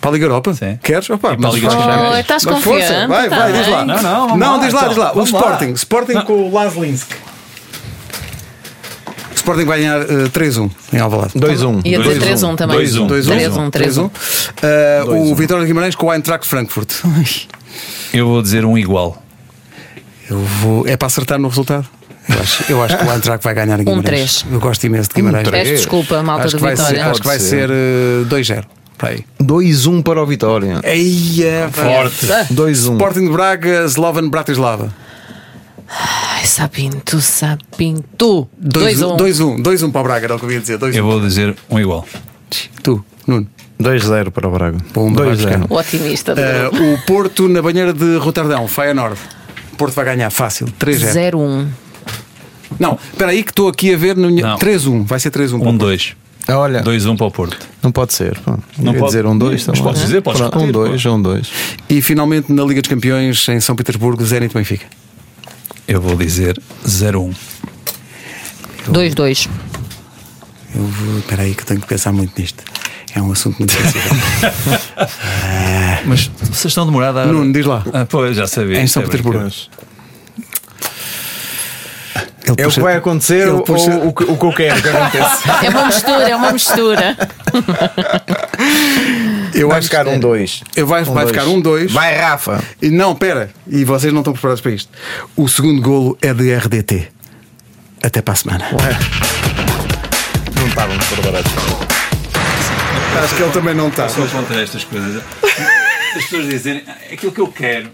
Para a Liga Europa? Sim. Queres? Opa, E para a Liga. Oh, estás mas força, confiante? vai, Tá vai, diz lá. bem. Não, não, vamos lá, diz lá, então. diz lá. O Vamos lá. Sporting. Sporting com o Laslinsk. O Sporting vai ganhar eh, 3-1 em Alvalade. 2-1. Ia dizer 2-1. 3-1 também. 2-1. 3-1, 3-1. Uh, o Vitória de Guimarães com o Eintracht Frankfurt. <laughs> Eu vou dizer um igual. Eu vou. É para acertar no resultado? Eu acho, eu acho que o Eintracht vai ganhar em <laughs> Guimarães. três. Eu gosto imenso de Guimarães. três. Peço desculpa, malta acho vai Vitória. ser, acho que vai ser ser. uh, 2-0. Para aí. 2-1 para o Vitória. Eia, Forte. 2-1. Sporting de Braga, Slovan Bratislava. Ai, Sapinto, Sapinto. 2-1 2-1. 2-1 para o Braga, era o que eu ia dizer. 2-1. Eu vou dizer um igual. Tu, Nuno. 2-0 para o Braga. Pumba, vai buscar. 2-0. O otimista. Uh, o Porto na banheira de Roterdão, Feyenoord. O Porto vai ganhar fácil, 3-0. 0-1. Não, espera aí que estou aqui a ver no minha- Não. 3-1, vai ser 3-1 para o Um Porto. 2. Ah, Olha, 2-1 para o Porto. não pode ser. pô. Não pode. dizer um 2 Mas podes dizer, podes Pronto, repetir, Um 2, um 2. E finalmente na Liga dos Campeões em São Petersburgo, Zenit Benfica. Eu vou dizer 0-1. 2-2. Eu vou, espera aí que eu tenho que pensar muito nisto. É um assunto muito sensível. <laughs> Mas vocês estão demorados a. Nuno, diz lá. Ah, pois, já sabia. Em São É Petersburgo. Brincar. Ele É o que vai acontecer ele ou, puxa- o, que, o que eu quero que aconteça? É uma mistura, é uma mistura. Eu Vai acho ficar que- um 2. Eu vai, vai ficar um 2. Vai, Rafa. E não, pera. E vocês não estão preparados para isto. O segundo golo é de RDT. Até para a semana. Não estávamos preparados. Acho que ele também não está. Só contra estas coisas. As pessoas dizerem "Ah, é aquilo que eu quero.